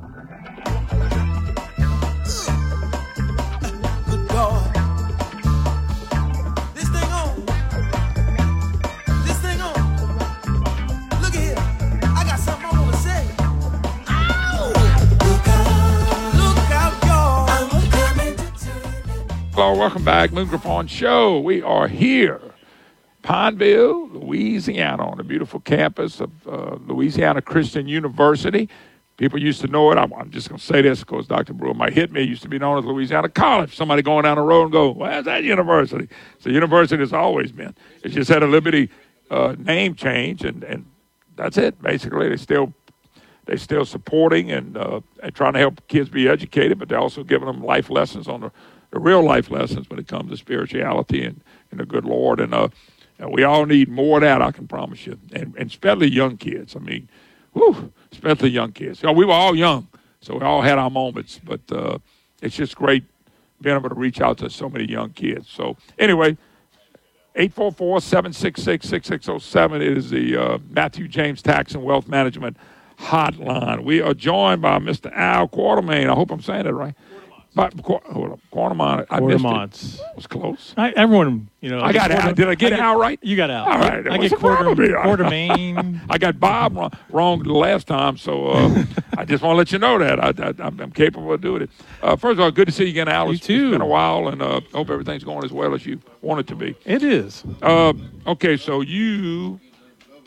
Hello, welcome back. Moon Griffon Show. We are here, Pineville, Louisiana, on the beautiful campus of uh, Louisiana Christian University. People used to know it. I'm, I'm just going to say this because Dr. Brewer might hit me. It used to be known as Louisiana College. Somebody going down the road and go, where's that university? So university has always been. It's just had a liberty uh, name change, and, and that's it. Basically, they still they're still supporting and, uh, and trying to help kids be educated, but they're also giving them life lessons on the real life lessons when it comes to spirituality and, and the good Lord. And, uh, and we all need more of that, I can promise you, and, and especially young kids. I mean, whew, especially young kids. You know, we were all young, so we all had our moments, but uh, it's just great being able to reach out to so many young kids. So, anyway, 844-766-6607 is the uh, Matthew James Tax and Wealth Management hotline. We are joined by Mr. Al Quartermain. I hope I'm saying that right. By, Qu- hold up, Quartermain. I missed Quartermonts. it. Was close. I, everyone, you know. I got Al. Did I get Al right? You got out. All right. I What's get the problem quarter, here? quarter *laughs* main. I got Bob wrong, wrong the last time, so uh, *laughs* I just want to let you know that I, I, I'm, I'm capable of doing it. Uh, first of all, good to see you again, Alice. It's- too. It's been a while, and uh, hope everything's going as well as you want it to be. It is. Uh, okay, so you,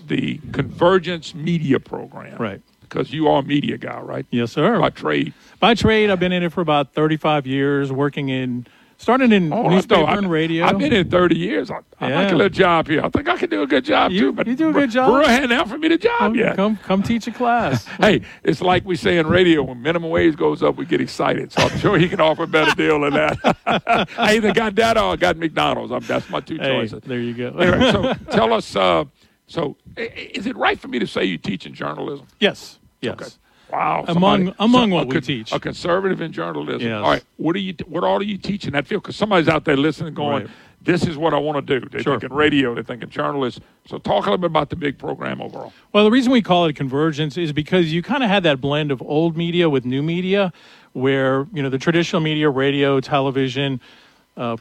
the Convergence Media Program, Right. Because you are a media guy, right? Yes, sir. By trade. By trade, I've been in it for about 35 years, working in Started in Oh, newspaper I've- and radio. I've been in 30 years. I, I like a little job here. I think I can do a good job too. But you do a good job. Brewer hadn't offered me the job Come- yet. Come, come teach a class. *laughs* Hey, it's like we say in radio when minimum wage goes up, we get excited. So I'm sure he can offer a better deal than that. *laughs* I either got that or I got McDonald's. I'm, that's my two Hey, choices. there you go. Anyway, so *laughs* tell us. Uh, so, i- i- is it right for me to say you teach in journalism? Yes. Yes. Okay. Wow. Among- somebody- among what a we teach. a conservative in journalism. Yes. All right. What are you? What all are you teaching that field? Because somebody's out there listening, going, Right. "This is what I want to do." They're Sure. thinking radio. They're thinking journalists. So, talk a little bit about the big program overall. Well, the reason we call it convergence is because you kind of had that blend of old media with new media, where you know the traditional media, radio, television, uh,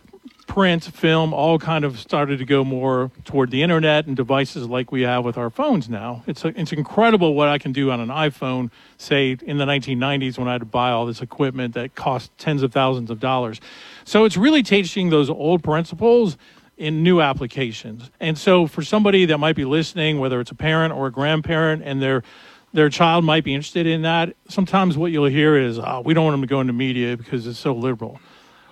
print, film, all kind of started to go more toward the internet and devices like we have with our phones now. It's a, it's incredible what I can do on an iPhone. Say in the 1990s when I had to buy all this equipment that cost tens of thousands of dollars. So it's really teaching those old principles in new applications. And so for somebody that might be listening, whether it's a parent or a grandparent, and their their child might be interested in that, sometimes what you'll hear is, oh, we don't want them to go into media because it's so liberal.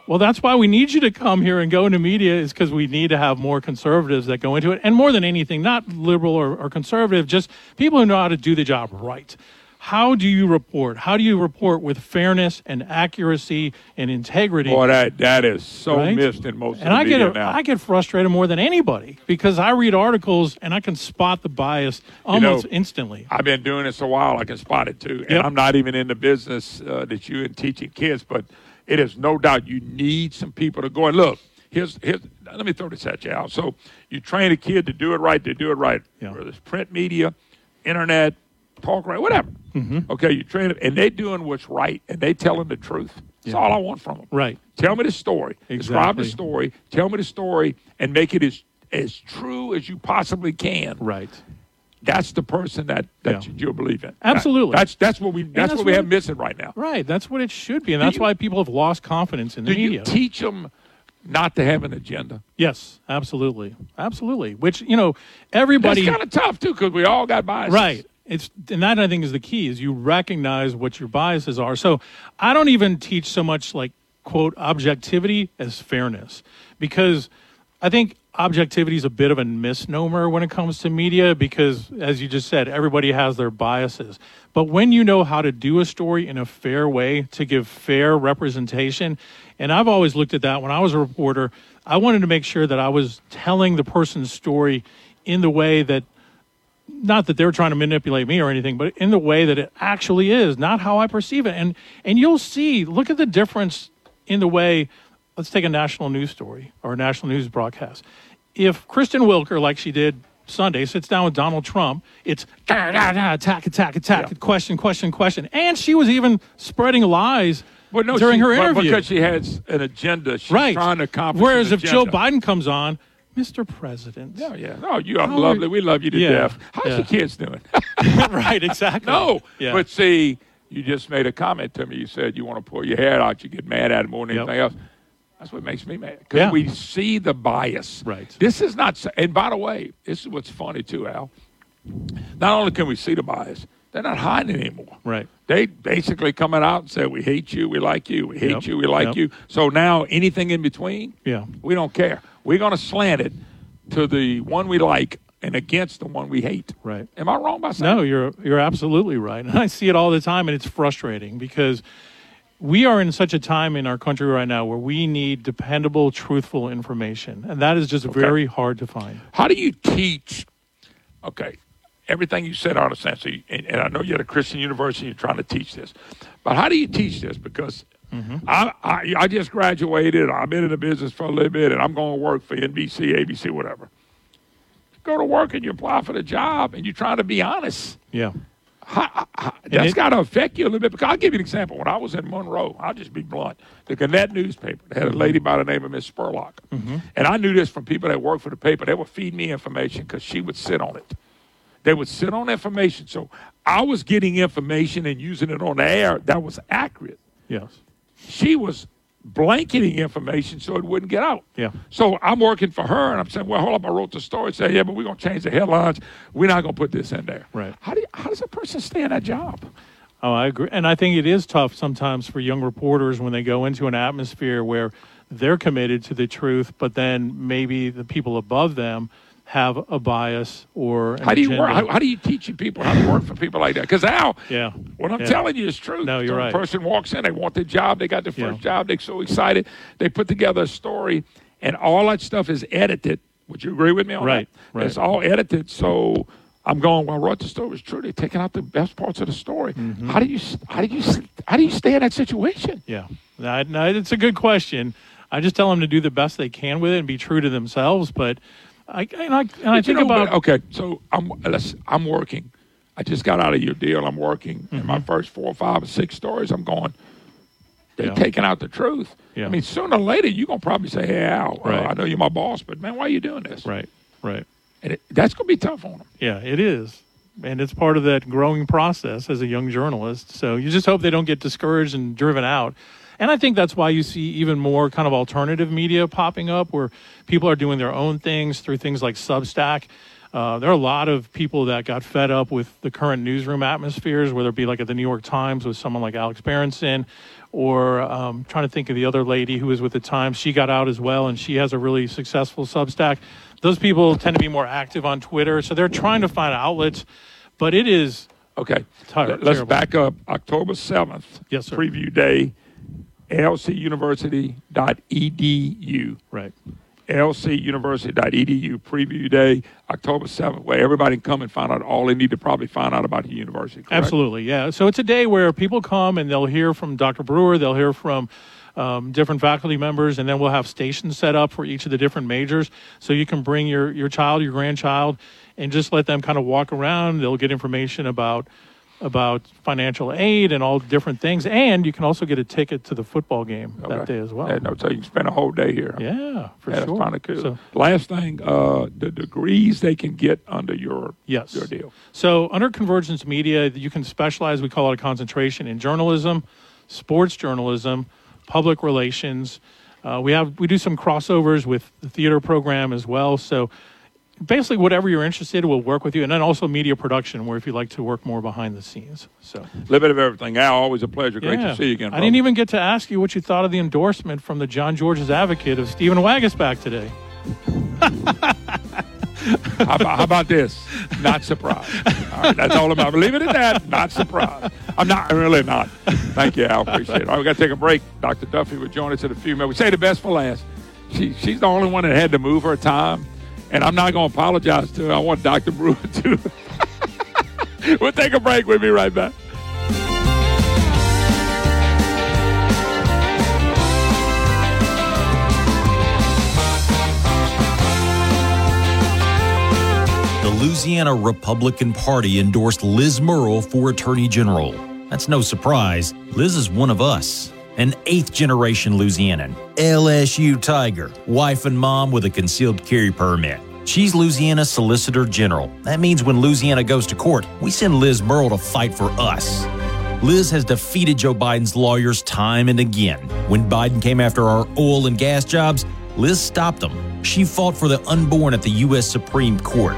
Well, that's why we need you to come here and go into media is because we need to have more conservatives that go into it. And more than anything, not liberal or, or conservative, just people who know how to do the job right. How do you report? How do you report with fairness and accuracy and integrity? Boy, that that is so Right? missed in most and of the I get media a, now. I get frustrated more than anybody because I read articles and I can spot the bias almost know, instantly. I've been doing this a while. I can spot it too. And Yep. I'm not even in the business uh, that you in teaching kids, but it is no doubt you need some people to go and look. Here's here's. Let me throw this at you, Al. So you train a kid to do it right. to do it right. Whether it's print media, internet, talk right, whatever. Mm-hmm. Okay, you train them, and they doing what's right, and they telling the truth. That's Yeah. all I want from them. Right. Tell me the story. Describe the story. Tell me the story, and make it as as true as you possibly can. Right. That's the person that that Yeah. you, believe in. Absolutely. That- that's that's what we that's, that's what we what- have missing right now. Right. That's what it should be. And Do that's you- why people have lost confidence in the Do you media. teach them not to have an agenda? yes, absolutely. Absolutely. Which, you know, everybody. That's kind of tough too, because we all got biases. Right. It's and that I think is the key is you recognize what your biases are. So I don't even teach so much like quote objectivity as fairness because I think objectivity is a bit of a misnomer when it comes to media because as you just said everybody has their biases. But when you know how to do a story in a fair way to give fair representation and I've always looked at that when I was a reporter I wanted to make sure that I was telling the person's story in the way that not that they're trying to manipulate me or anything, but in the way that it actually is, not how I perceive it. And and you'll see, look at the difference in the way. Let's take a national news story or a national news broadcast. If Kristen Welker, like she did Sunday, sits down with Donald Trump, it's da, da, da, attack, attack, attack, question, question, question, and she was even spreading lies Well, no, during she- her interview. because she has an agenda. She's right. trying to accomplish. Whereas if Joe. Biden comes on, Mr. President. Yeah, yeah. No, you are How lovely. are- We love you to Yeah, death. How's yeah. your kids doing? *laughs* right, exactly. no, Yeah. but see, you just made a comment to me. You said you want to pull your hair out. You get mad at it more than Yep. anything else. That's what makes me mad because Yeah. we see the bias. Right. This is not. And by the way, this is what's funny too, Al. Not only can we see the bias, they're not hiding anymore. Right. They basically coming out and say, "We hate you. We like you. We hate Yep. you. We like Yep. you." So now anything in between, Yeah. we don't care. We're going to slant it to the one we like and against the one we hate. Right. Am I wrong by saying? No, you're you're absolutely right, and *laughs* I see it all the time, and it's frustrating because we are in such a time in our country right now where we need dependable, truthful information, and that is just very hard to find. How do you teach? Okay, everything you said, I understand. So, you, and, and I know you're at a Christian university, you're trying to teach this, but how do you teach this? Because mm-hmm. I, I I just graduated. I've been in the business for a little bit, and I'm going to work for NBC, ABC, whatever. Go to work and you apply for the job, and you're trying to be honest. Yeah. That's it- got to affect you a little bit. Because I'll give you an example. When I was in Monroe, I'll just be blunt. The Gannett newspaper had a lady by the name of Miss Spurlock. Mm-hmm. And I knew this from people that worked for the paper. They would feed me information because she would sit on it. They would sit on information. So I was getting information and using it on the air that was accurate. Yes. She was blanketing information so it wouldn't get out. Yeah. So I'm working for her, and I'm saying, "Well, hold up." I wrote the story. Say, "Yeah, but we're gonna change the headlines. We're not gonna put this in there." Right. How do you, how does a person stay in that job? Oh, I agree. And I think it is tough sometimes for young reporters when they go into an atmosphere where they're committed to the truth, but then maybe the people above them have a bias or How do you work? How, how do you teach people how to work for people like that? Because Al, Yeah. what I'm Yeah. telling you is true. No, you're right. person walks in, they want the job, they got their first Yeah. job, they're so excited, they put together a story, and all that stuff is edited. Would you agree with me on Right, that? right. It's all edited, so. I'm going. Well, wrote the story was true. They're taking out the best parts of the story. Mm-hmm. How do you? How do you? How do you stay in that situation? Yeah, no, it's a good question. I just tell them to do the best they can with it and be true to themselves. But I, and I, and I you think know, about but- okay. So I'm I'm working. I just got out of your deal. I'm working. And my first four, or five, or six stories, I'm going. They're Mm-hmm. Yeah. taking out the truth. Yeah. I mean, sooner or later, you're gonna probably say, "Hey, Al, uh, I know you're my boss, but man, why are you doing this?" right, right. And it, that's gonna be tough on them. Yeah, it is. And it's part of that growing process as a young journalist. So you just hope they don't get discouraged and driven out. And I think that's why you see even more kind of alternative media popping up where people are doing their own things through things like Substack. Uh, there are a lot of people that got fed up with the current newsroom atmospheres, whether it be like at the New York Times with someone like Alex Berenson, or um, trying to think of the other lady who was with the Times. She got out as well, and she has a really successful Substack. Those people tend to be more active on Twitter, so they're trying to find outlets. But it is Okay. Let's terrible. back up. October seventh. Yes, sir. Preview day. lcuniversity.edu. Right. lcuniversity.edu preview day, October 7th, where everybody can come and find out all they need to probably find out about the university. correct? Absolutely, yeah. So it's a day where people come and they'll hear from Dr. Brewer, they'll hear from um, different faculty members, and then we'll have stations set up for each of the different majors. So you can bring your, your child, your grandchild, and just let them kind of walk around. They'll get information about about financial aid and all different things, and you can also get a ticket to the football game that day as well. Yeah, no, so you can spend a whole day here. Yeah, for Yeah, sure. That's kind of cool. So- Last thing, uh, the degrees they can get under your Yes. your deal. So under Convergence Media, you can specialize. We call it a concentration in journalism, sports journalism, public relations. Uh, we have we do some crossovers with the theater program as well. So basically, whatever you're interested, in, we'll work with you, and then also media production, where if you like to work more behind the scenes. So A little bit of everything. Al, always a pleasure. Great yeah. to see you again. I didn't even get to ask you what you thought of the endorsement from the John George's Advocate of Stephen Waguespack today. how, about, how about this? Not surprised. All right, that's all about. Leave it at that. Not surprised. I'm not I'm really not. Thank you, Al. Appreciate it. All right, we got to take a break. Dr. Duffy will join us in a few minutes. We say the best for last. She, she's the only one that had to move her time, and I'm not going to apologize to her. I want Dr. Brewer *laughs* to. we'll take a break. We'll be right back. The Louisiana Republican Party endorsed Liz Murrill for Attorney General. That's no surprise. Liz is one of us, an eighth generation Louisianan, LSU Tiger, wife and mom with a concealed carry permit. She's Louisiana's Solicitor General. That means when Louisiana goes to court, we send Liz Murrill to fight for us. Liz has defeated Joe Biden's lawyers time and again. When Biden came after our oil and gas jobs, Liz stopped them. She fought for the unborn at the U.S. Supreme Court.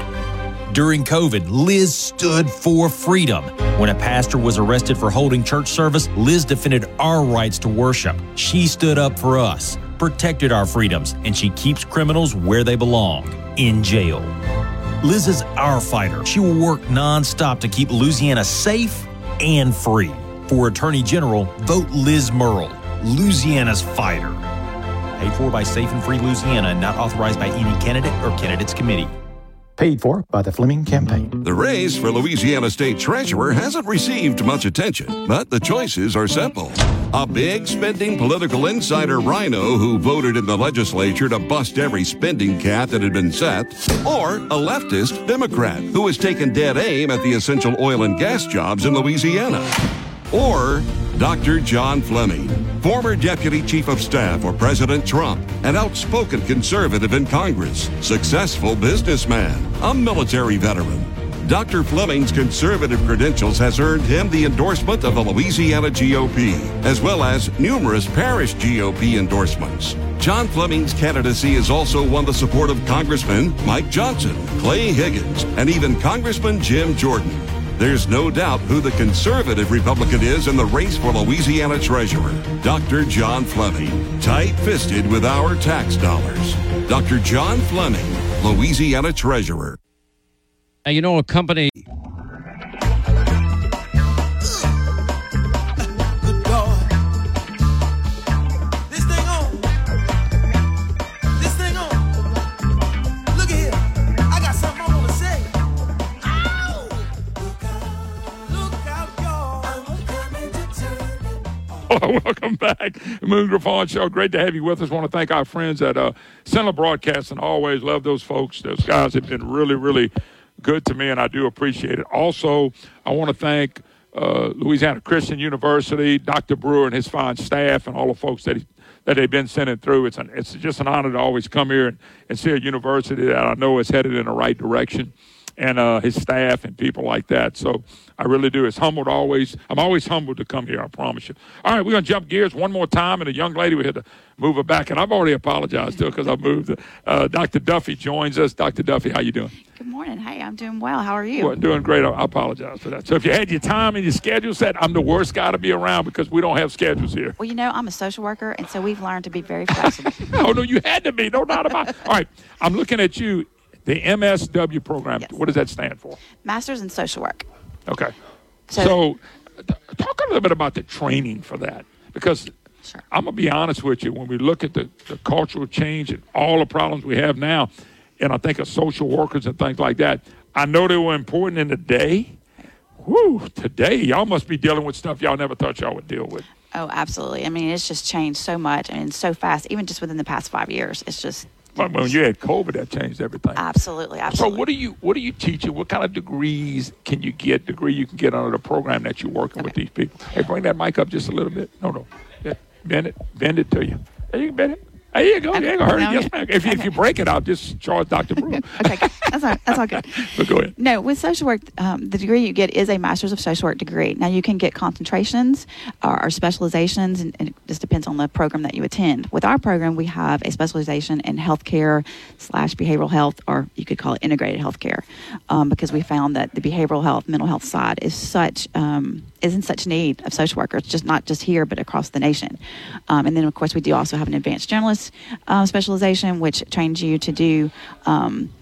During COVID, Liz stood for freedom. When a pastor was arrested for holding church service, Liz defended our rights to worship. She stood up for us, protected our freedoms, and she keeps criminals where they belong in jail. Liz is our fighter. She will work nonstop to keep Louisiana safe and free. For Attorney General, vote Liz Murrill, Louisiana's fighter. Paid for by Safe and Free Louisiana not authorized by any candidate or candidates committee. Paid for by the Fleming Campaign. The race for Louisiana State Treasurer hasn't received much attention, but the choices are simple. A big spending political insider RINO who voted in the legislature to bust every spending cap that had been set, or a leftist Democrat who has taken dead aim at the essential oil and gas jobs in Louisiana. Or Dr. John Fleming, former Deputy Chief of Staff for President Trump, an outspoken conservative in Congress, successful businessman, a military veteran. Dr. Fleming's conservative credentials has earned him the endorsement of the Louisiana GOP, as well as numerous parish GOP endorsements. John Fleming's candidacy has also won the support of Congressman Mike Johnson, Clay Higgins, and even Congressman Jim Jordan. There's no doubt who the conservative Republican is in the race for Louisiana Treasurer. Dr. John Fleming, tight fisted with our tax dollars. Dr. John Fleming, Louisiana Treasurer. Now, you know, a company. *laughs* Welcome back, Moon Griffon Show. Great to have you with us. Want to thank our friends at uh, Cenla Broadcasting. And always love those folks. Those guys have been really, really good to me, and I do appreciate it. Also, I want to thank uh, Louisiana Christian University, Dr. Brewer and his fine staff, and all the folks that he, that they've been sending through. It's an, it's just an honor to always come here and, and see a university that I know is headed in the right direction and uh, his staff and people like that. So I really do. It's humbled always. I'm always humbled to come here. I promise you. All right, we're gonna jump gears one more time, and a young lady we had to move her back, and I've already apologized to her because I moved. Uh, Dr. Duffy joins us. Dr. Duffy, how you doing? Good morning. Hey, I'm doing well. How are you? Well, doing great. I I apologize for that. So if you had your time and your schedule set, I'm the worst guy to be around because we don't have schedules here. Well, you know, I'm a social worker, and so we've learned to be very flexible. *laughs* oh no, you had to be. No doubt about it. All right, I'm looking at you. The MSW program. What does that stand for? Masters in social work. Okay. So- So, t- talk a little bit about the training for that, because I'm gonna be honest with you. When we look at the, the cultural change and all the problems we have now, and I think of social workers and things like that, I know they were important in the day. Whew, today y'all must be dealing with stuff y'all never thought y'all would deal with. Oh, absolutely. I mean, it's just changed so much and so fast, even just within the past five years. It's just But when you had COVID, that changed everything. absolutely, absolutely. So what are you what are you teaching? What kind of degrees can you get? Degree you can get under the program that you're working with these people. Hey, bring that mic up just a little bit. No, no, Yeah, bend it, bend it to you. There you can bend it. There you go. You ain't gonna hurt it. Yes, ma'am. If, you if you break it, I'll just charge Dr. Brewer. Okay, that's all, that's all *laughs* good. but go ahead. No, with social work, um, the degree you get is a master's of social work degree. Now, you can get concentrations or, or specializations, and, and it just depends on the program that you attend. With our program, we have a specialization in healthcare slash behavioral health, or you could call it integrated healthcare, um, because we found that the behavioral health, mental health side is such um, is in such need of social workers, just not just here but across the nation. Um, and then, of course, we do also have an advanced generalist uh, specialization, which trains you to do. Um,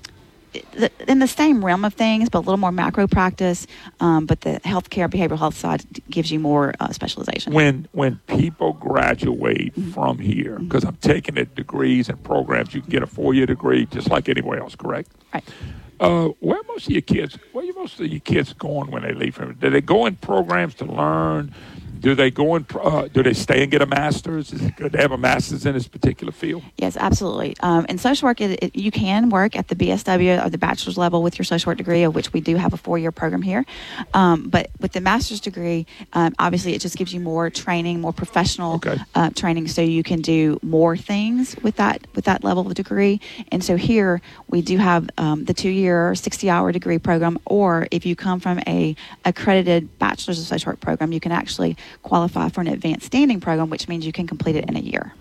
the, in the same realm of things, but a little more macro practice. Um, but the healthcare, behavioral health side gives you more uh, specialization. When when people graduate from here, because I'm taking it degrees and programs, you can get a four year degree just like anywhere else, correct? Right. Uh, where most of your kids? Where are most of your kids going when they leave from? Do they go in programs to learn? Do they go pro- Uh, do they stay and get a master's? Is it good to have a master's in this particular field? Yes, absolutely. Um, in social work, it, it, you can work at the BSW or the bachelor's level with your social work degree, of which we do have a four-year program here. Um, but with the master's degree, um, obviously, it just gives you more training, more professional uh, training, so you can do more things with that with that level of degree. And so here we do have um, the two-year, sixty-hour degree program, or if you come from a accredited bachelor's of social work program, you can actually qualify for an advanced standing program, which means you can complete it in a year.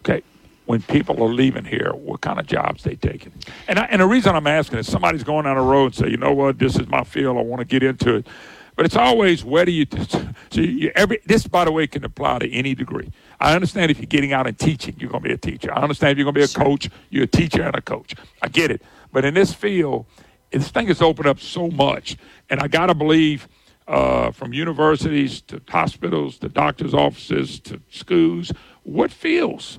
Okay. When people are leaving here, what kind of jobs they taking? And I, and the reason I'm asking is somebody's going down the road and say, you know what, this is my field, I want to get into it. But it's always where do you? So *laughs* every this, by the way, can apply to any degree. I understand if you're getting out and teaching, you're going to be a teacher. I understand if you're going to be a coach, you're a teacher and a coach. I get it. But in this field, this thing has opened up so much, and I got to believe uh, from universities to hospitals to doctors' offices to schools, what fields?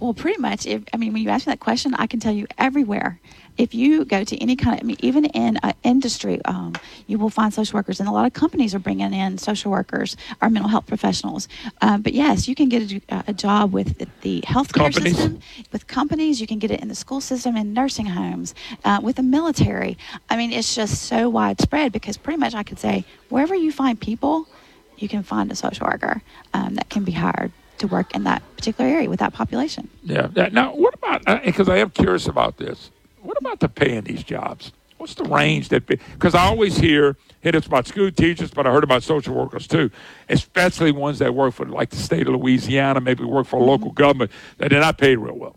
Well, pretty much. If I mean, when you ask me that question, I can tell you everywhere. If you go to any kind of, I mean, even in uh, industry, um, you will find social workers, and a lot of companies are bringing in social workers or mental health professionals. Uh, but yes, you can get a, a job with the healthcare Companies? system, with companies. You can get it in the school system, in nursing homes, uh, with the military. I mean, it's just so widespread because pretty much I could say wherever you find people, you can find a social worker um, that can be hired to work in that particular area with that population. Yeah. Now, what about? Because I am curious about this. What about the pay in these jobs? What's the range that? Because I always hear hit it's about school teachers, but I heard about social workers too, especially ones that work for like the state of Louisiana, maybe work for a local government that they're not paid real well.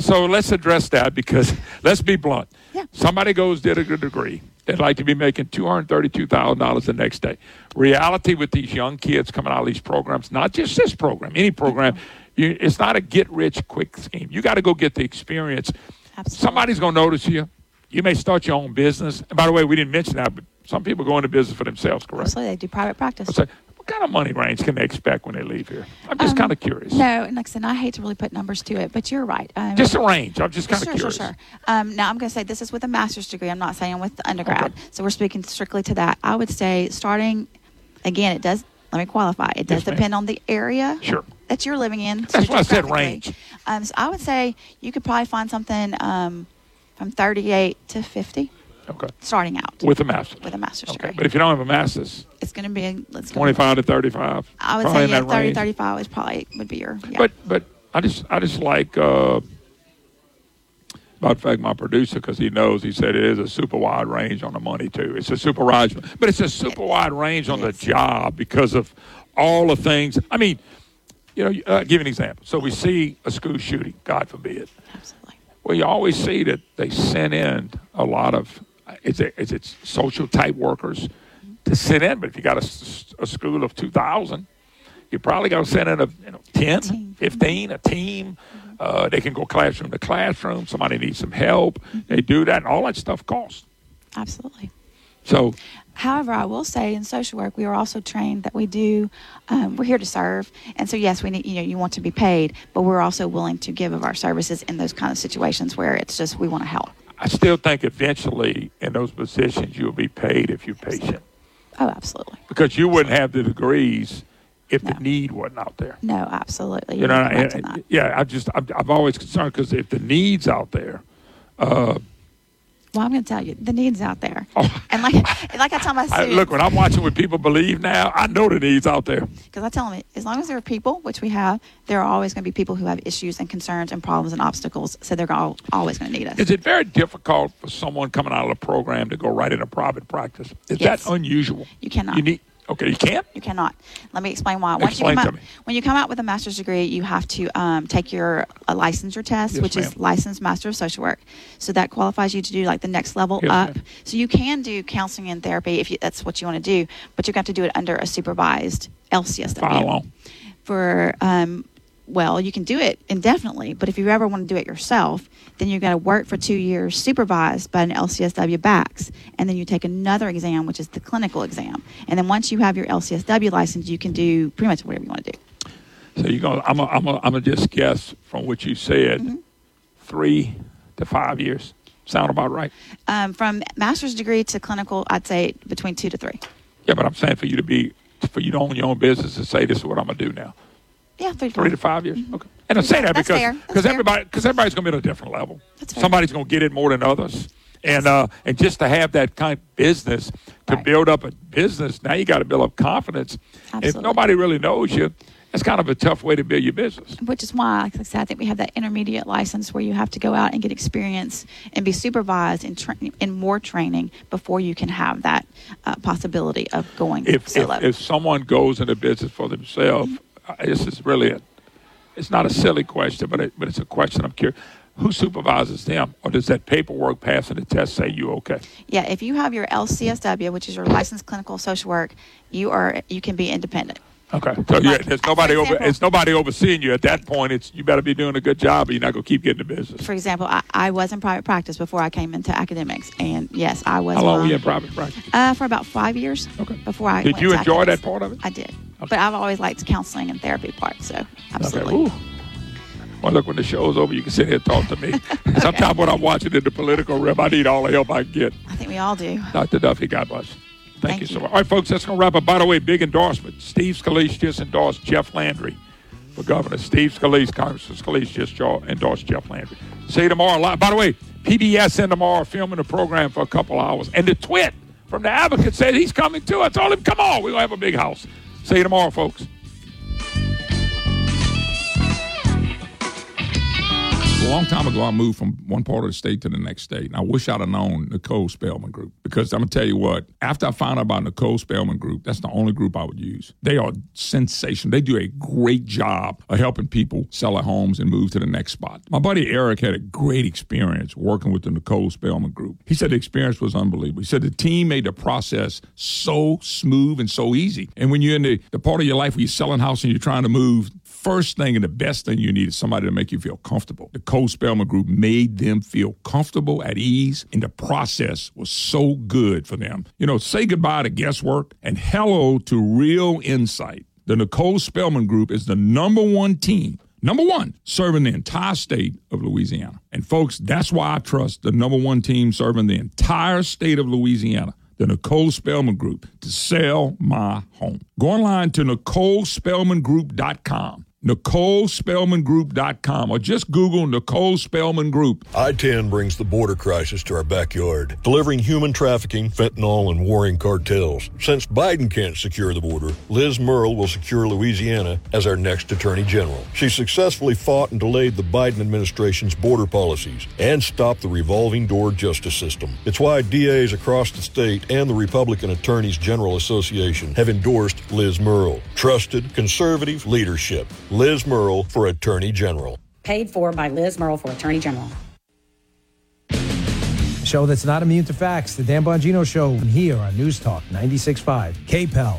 So let's address that because *laughs* let's be blunt. Somebody goes did a good degree. They'd like to be making $232,000 the next day. Reality with these young kids coming out of these programs, not just this program, any program, you, it's not a get rich quick scheme. You got to go get the experience. Somebody's going to notice you. You may start your own business. And by the way, we didn't mention that, but some people go into business for themselves, correct? Absolutely, they do private practice. So, What kind of money range can they expect when they leave here? I'm just Um, kind of curious. No, and like I said, I hate to really put numbers to it, but you're right. Um, Just a range. I'm just kind of sure, curious. Sure, sure. Um, now, I'm going to say this is with a master's degree. I'm not saying with the undergrad. So we're speaking strictly to that. I would say starting, again, it does, let me qualify, it does Yes, depend on the area Sure. That you're living in. That's why I said range. Um, so I would say you could probably find something um, from 38 to 50 Okay. starting out With a master's. with a master's degree. But if you don't have a master's, It's going to be, gonna 25 to 35. I would say yeah, 30, range. 35 is probably would be your, yeah. But but I just I just like uh, about the fact my producer because he knows he said it is a super wide range on the money too. It's a super wide, but it's a super wide range on the job because of all the things. I mean, you know, uh, give an example. So we see a school shooting, God forbid. Absolutely. Well, you always see that they send in a lot of is it is it social type workers to sit in, but if you got a school of two thousand you're probably going to send in a you know, 10, 15, a team. Uh, they can go classroom to classroom. Somebody needs some help. They do that, and all that stuff costs. Absolutely. So, However, I will say in social work, we are also trained that we do, um, we're here to serve. And so, yes, we need, you know, you want to be paid, but we're also willing to give of our services in those kind of situations where it's just we want to help. I still think eventually in those positions you'll be paid if you're patient Oh, absolutely. because you wouldn't have the degrees if the need wasn't out there. No, absolutely. You know, You're correct and- yeah. I just I'm, I'm always concerned because if the needs out there, uh, Well, I'm going to tell you, the needs out there. Oh. And like, like I tell my *laughs* I, students, look when I'm watching what people believe now, I know the needs out there. because I tell them, as long as there are people, which we have, there are always going to be people who have issues and concerns and problems and obstacles. So they're al- always going to need us. Is it very difficult for someone coming out of the program to go right into private practice? Is Yes. that unusual? You cannot. You need okay. You can't. You cannot. Let me explain why. Once Explain you to come out, me. when you come out with a master's degree, you have to um, take your a licensure test, Yes, which is ma'am. licensed master of social work. So that qualifies you to do like the next level Yes, up. ma'am. So you can do counseling and therapy if you, that's what you want to do, but to have to do it under a supervised LCSW. For how long? For um, well, you can do it indefinitely, but if you ever want to do it yourself, then you've got to work for two years supervised by an LCSW BACS, and then you take another exam, which is the clinical exam. And then once you have your LCSW license, you can do pretty much whatever you want to do. So you go. I'm. A, I'm. I'm. A just guess from what you said. Mm-hmm. Three to five years. Sound about right? Um, from master's degree to clinical, I'd say between two to three. Yeah, but I'm saying for you to be, for you to own your own business and say this is what I'm gonna do now. Yeah, three to Three to five years. Okay. And I say that That's because because everybody because everybody's gonna be at a different level. That's fair. Somebody's gonna get it more than others. And uh, and just to have that kind of business to build up a business, now you got to build up confidence. And If nobody really knows you, that's kind of a tough way to build your business. Which is why, like I said, I think we have that intermediate license where you have to go out and get experience and be supervised in, tra- in more training before you can have that uh, possibility of going If, if solo. if someone goes into business for themselves, uh, this is really a, it's not a silly question, but it, but it's a question I'm curious. Who supervises them, or does that paperwork passing the test say you okay? yeah, if you have your LCSW, which is your licensed clinical social work, you are you can be independent. Okay, so yeah, there's nobody over. It's nobody overseeing you at that point. It's you better be doing a good job, or you're not gonna keep getting the business. For example, I, I was in private practice before I came into academics, and yes, I was. How long were you in private practice? Uh, for about five years. Okay. Before I Did went you enjoy academics. that part of it? I did, but I've always liked counseling and therapy part. So absolutely. Okay. Well, look, when the show's over, you can sit here and talk to me. *laughs* Sometimes when I'm watching in the political realm, I need all the help I can get. I think we all do. Dr. Duffy, God bless. Thank, you so much. All right, folks, that's going to wrap up. By the way, big endorsement. Steve Scalise just endorsed Jeff Landry for governor. Steve Scalise, Congressman Scalise just endorsed Jeff Landry. See you tomorrow. live. By the way, PBS in tomorrow filming the program for a couple hours. And the twit from the advocate said he's coming too. I told him, come on, we're going to have a big house. See you tomorrow, folks. A long time ago, I moved from one part of the state to the next state. And I wish I'd have known Nicole Spellman Group because I'm going to tell you what, after I found out about Nicole Spellman Group, that's the only group I would use. They are sensational. They do a great job of helping people sell their homes and move to the next spot. My buddy Eric had a great experience working with the Nicole Spellman Group. He said the experience was unbelievable. He said the team made the process so smooth and so easy. And when you're in the, the part of your life where you're selling house and you're trying to move, first thing and the best thing you need is somebody to make you feel comfortable. The Cole Spellman Group made them feel comfortable, at ease, and the process was so good for them. You know, say goodbye to guesswork and hello to real insight. The Nicole Spellman Group is the number one team Number one, serving the entire state of Louisiana. And folks, that's why I trust the number one team serving the entire state of Louisiana, the Nicole Spellman Group, to sell my home. Go online to NicoleSpellmanGroup.com. NicoleSpellmanGroup.com or just Google Nicole Spellman Group. I 10 brings the border crisis to our backyard, delivering human trafficking, fentanyl, and warring cartels. Since Biden can't secure the border, Liz Murrill will secure Louisiana as our next Attorney General. She successfully fought and delayed the Biden administration's border policies and stopped the revolving door justice system. It's why DAs across the state and the Republican Attorneys General Association have endorsed Liz Murrill. Trusted, conservative leadership. Liz Murrill for Attorney General. Paid for by Liz Murrill for Attorney General. Show that's not immune to facts. The Dan Bongino Show here on News Talk 96.5 KPEL.